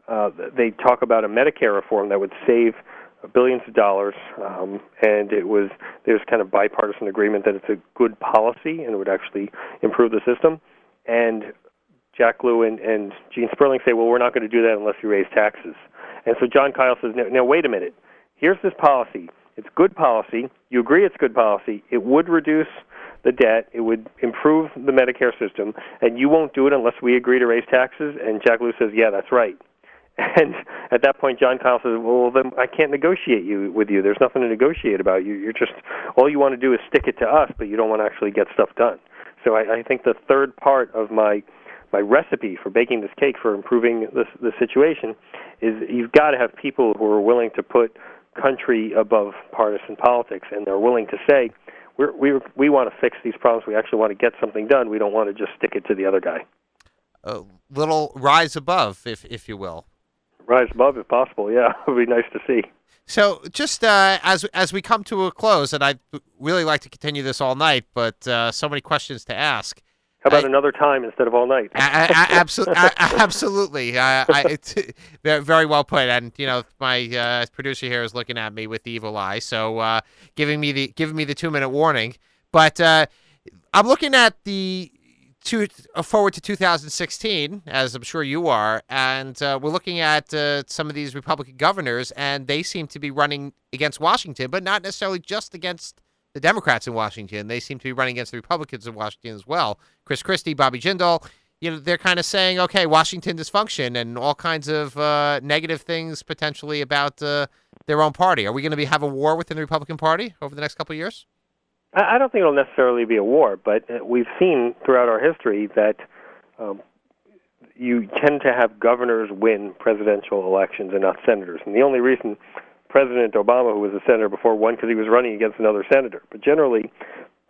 uh, they talk about a Medicare reform that would save billions of dollars, um, and it was there's kind of bipartisan agreement that it's a good policy and it would actually improve the system. And Jack Lew and, and Gene Sperling say, well, we're not going to do that unless you raise taxes. And so Jon Kyl says, now, now wait a minute. Here's this policy. It's good policy. You agree it's good policy. It would reduce the debt. It would improve the Medicare system, and you won't do it unless we agree to raise taxes. And Jack Lew says, "Yeah, that's right." (laughs) And at that point, Jon Kyl says, "Well, then I can't negotiate you with you. There's nothing to negotiate about. You, you're just all you want to do is stick it to us, but you don't want to actually get stuff done." So I, I think the third part of my my recipe for baking this cake for improving the the situation is you've got to have people who are willing to put country above partisan politics, and they're willing to say, we're, we we want to fix these problems. We actually want to get something done. We don't want to just stick it to the other guy. A little rise above, if if you will. Rise above, if possible. Yeah, (laughs) it would be nice to see. So, just uh, as as we come to a close, and I'd really like to continue this all night, but uh, so many questions to ask. How about I- another time instead of all night? absolutely, absolutely. Uh, I, it's (laughs) very, very well put. And you know, my uh, producer here is looking at me with the evil eye, so uh, giving me the giving me the two minute warning. But uh, I'm looking at the two uh, forward to 2016, as I'm sure you are, and uh, we're looking at uh, some of these Republican governors, and they seem to be running against Washington, but not necessarily just against the Democrats in Washington. They seem to be running against the Republicans in Washington as well. Chris Christie, Bobby Jindal, you know, they're kind of saying, okay, Washington dysfunction and all kinds of uh, negative things potentially about uh, their own party. Are we going to be have a war within the Republican Party over the next couple of years? I don't think it'll necessarily be a war, but uh, we've seen throughout our history that um, you tend to have governors win presidential elections and not senators. And the only reason President Obama, who was a senator before, won because he was running against another senator. But generally,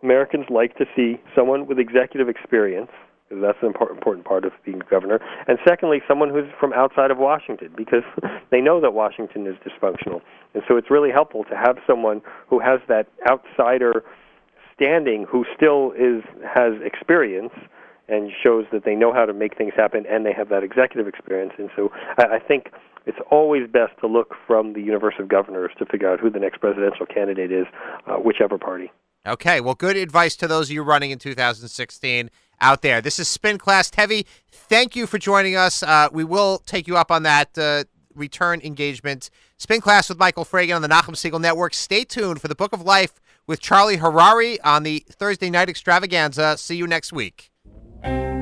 Americans like to see someone with executive experience, because that's an important, part of being governor. And secondly, someone who's from outside of Washington, because (laughs) they know that Washington is dysfunctional. And so it's really helpful to have someone who has that outsider standing, who still is has experience and shows that they know how to make things happen and they have that executive experience. And so I, I think it's always best to look from the universe of governors to figure out who the next presidential candidate is, uh, whichever party. Okay, well, good advice to those of you running in 2016 out there. This is Spin Class Heavy. Thank you for joining us. Uh, we will take you up on that uh, return engagement. Spin class with Michael Fragin on the Nachum Segal Network. Stay tuned for the Book of Life with Charlie Harary on the Thursday night extravaganza. See you next week. Thank you.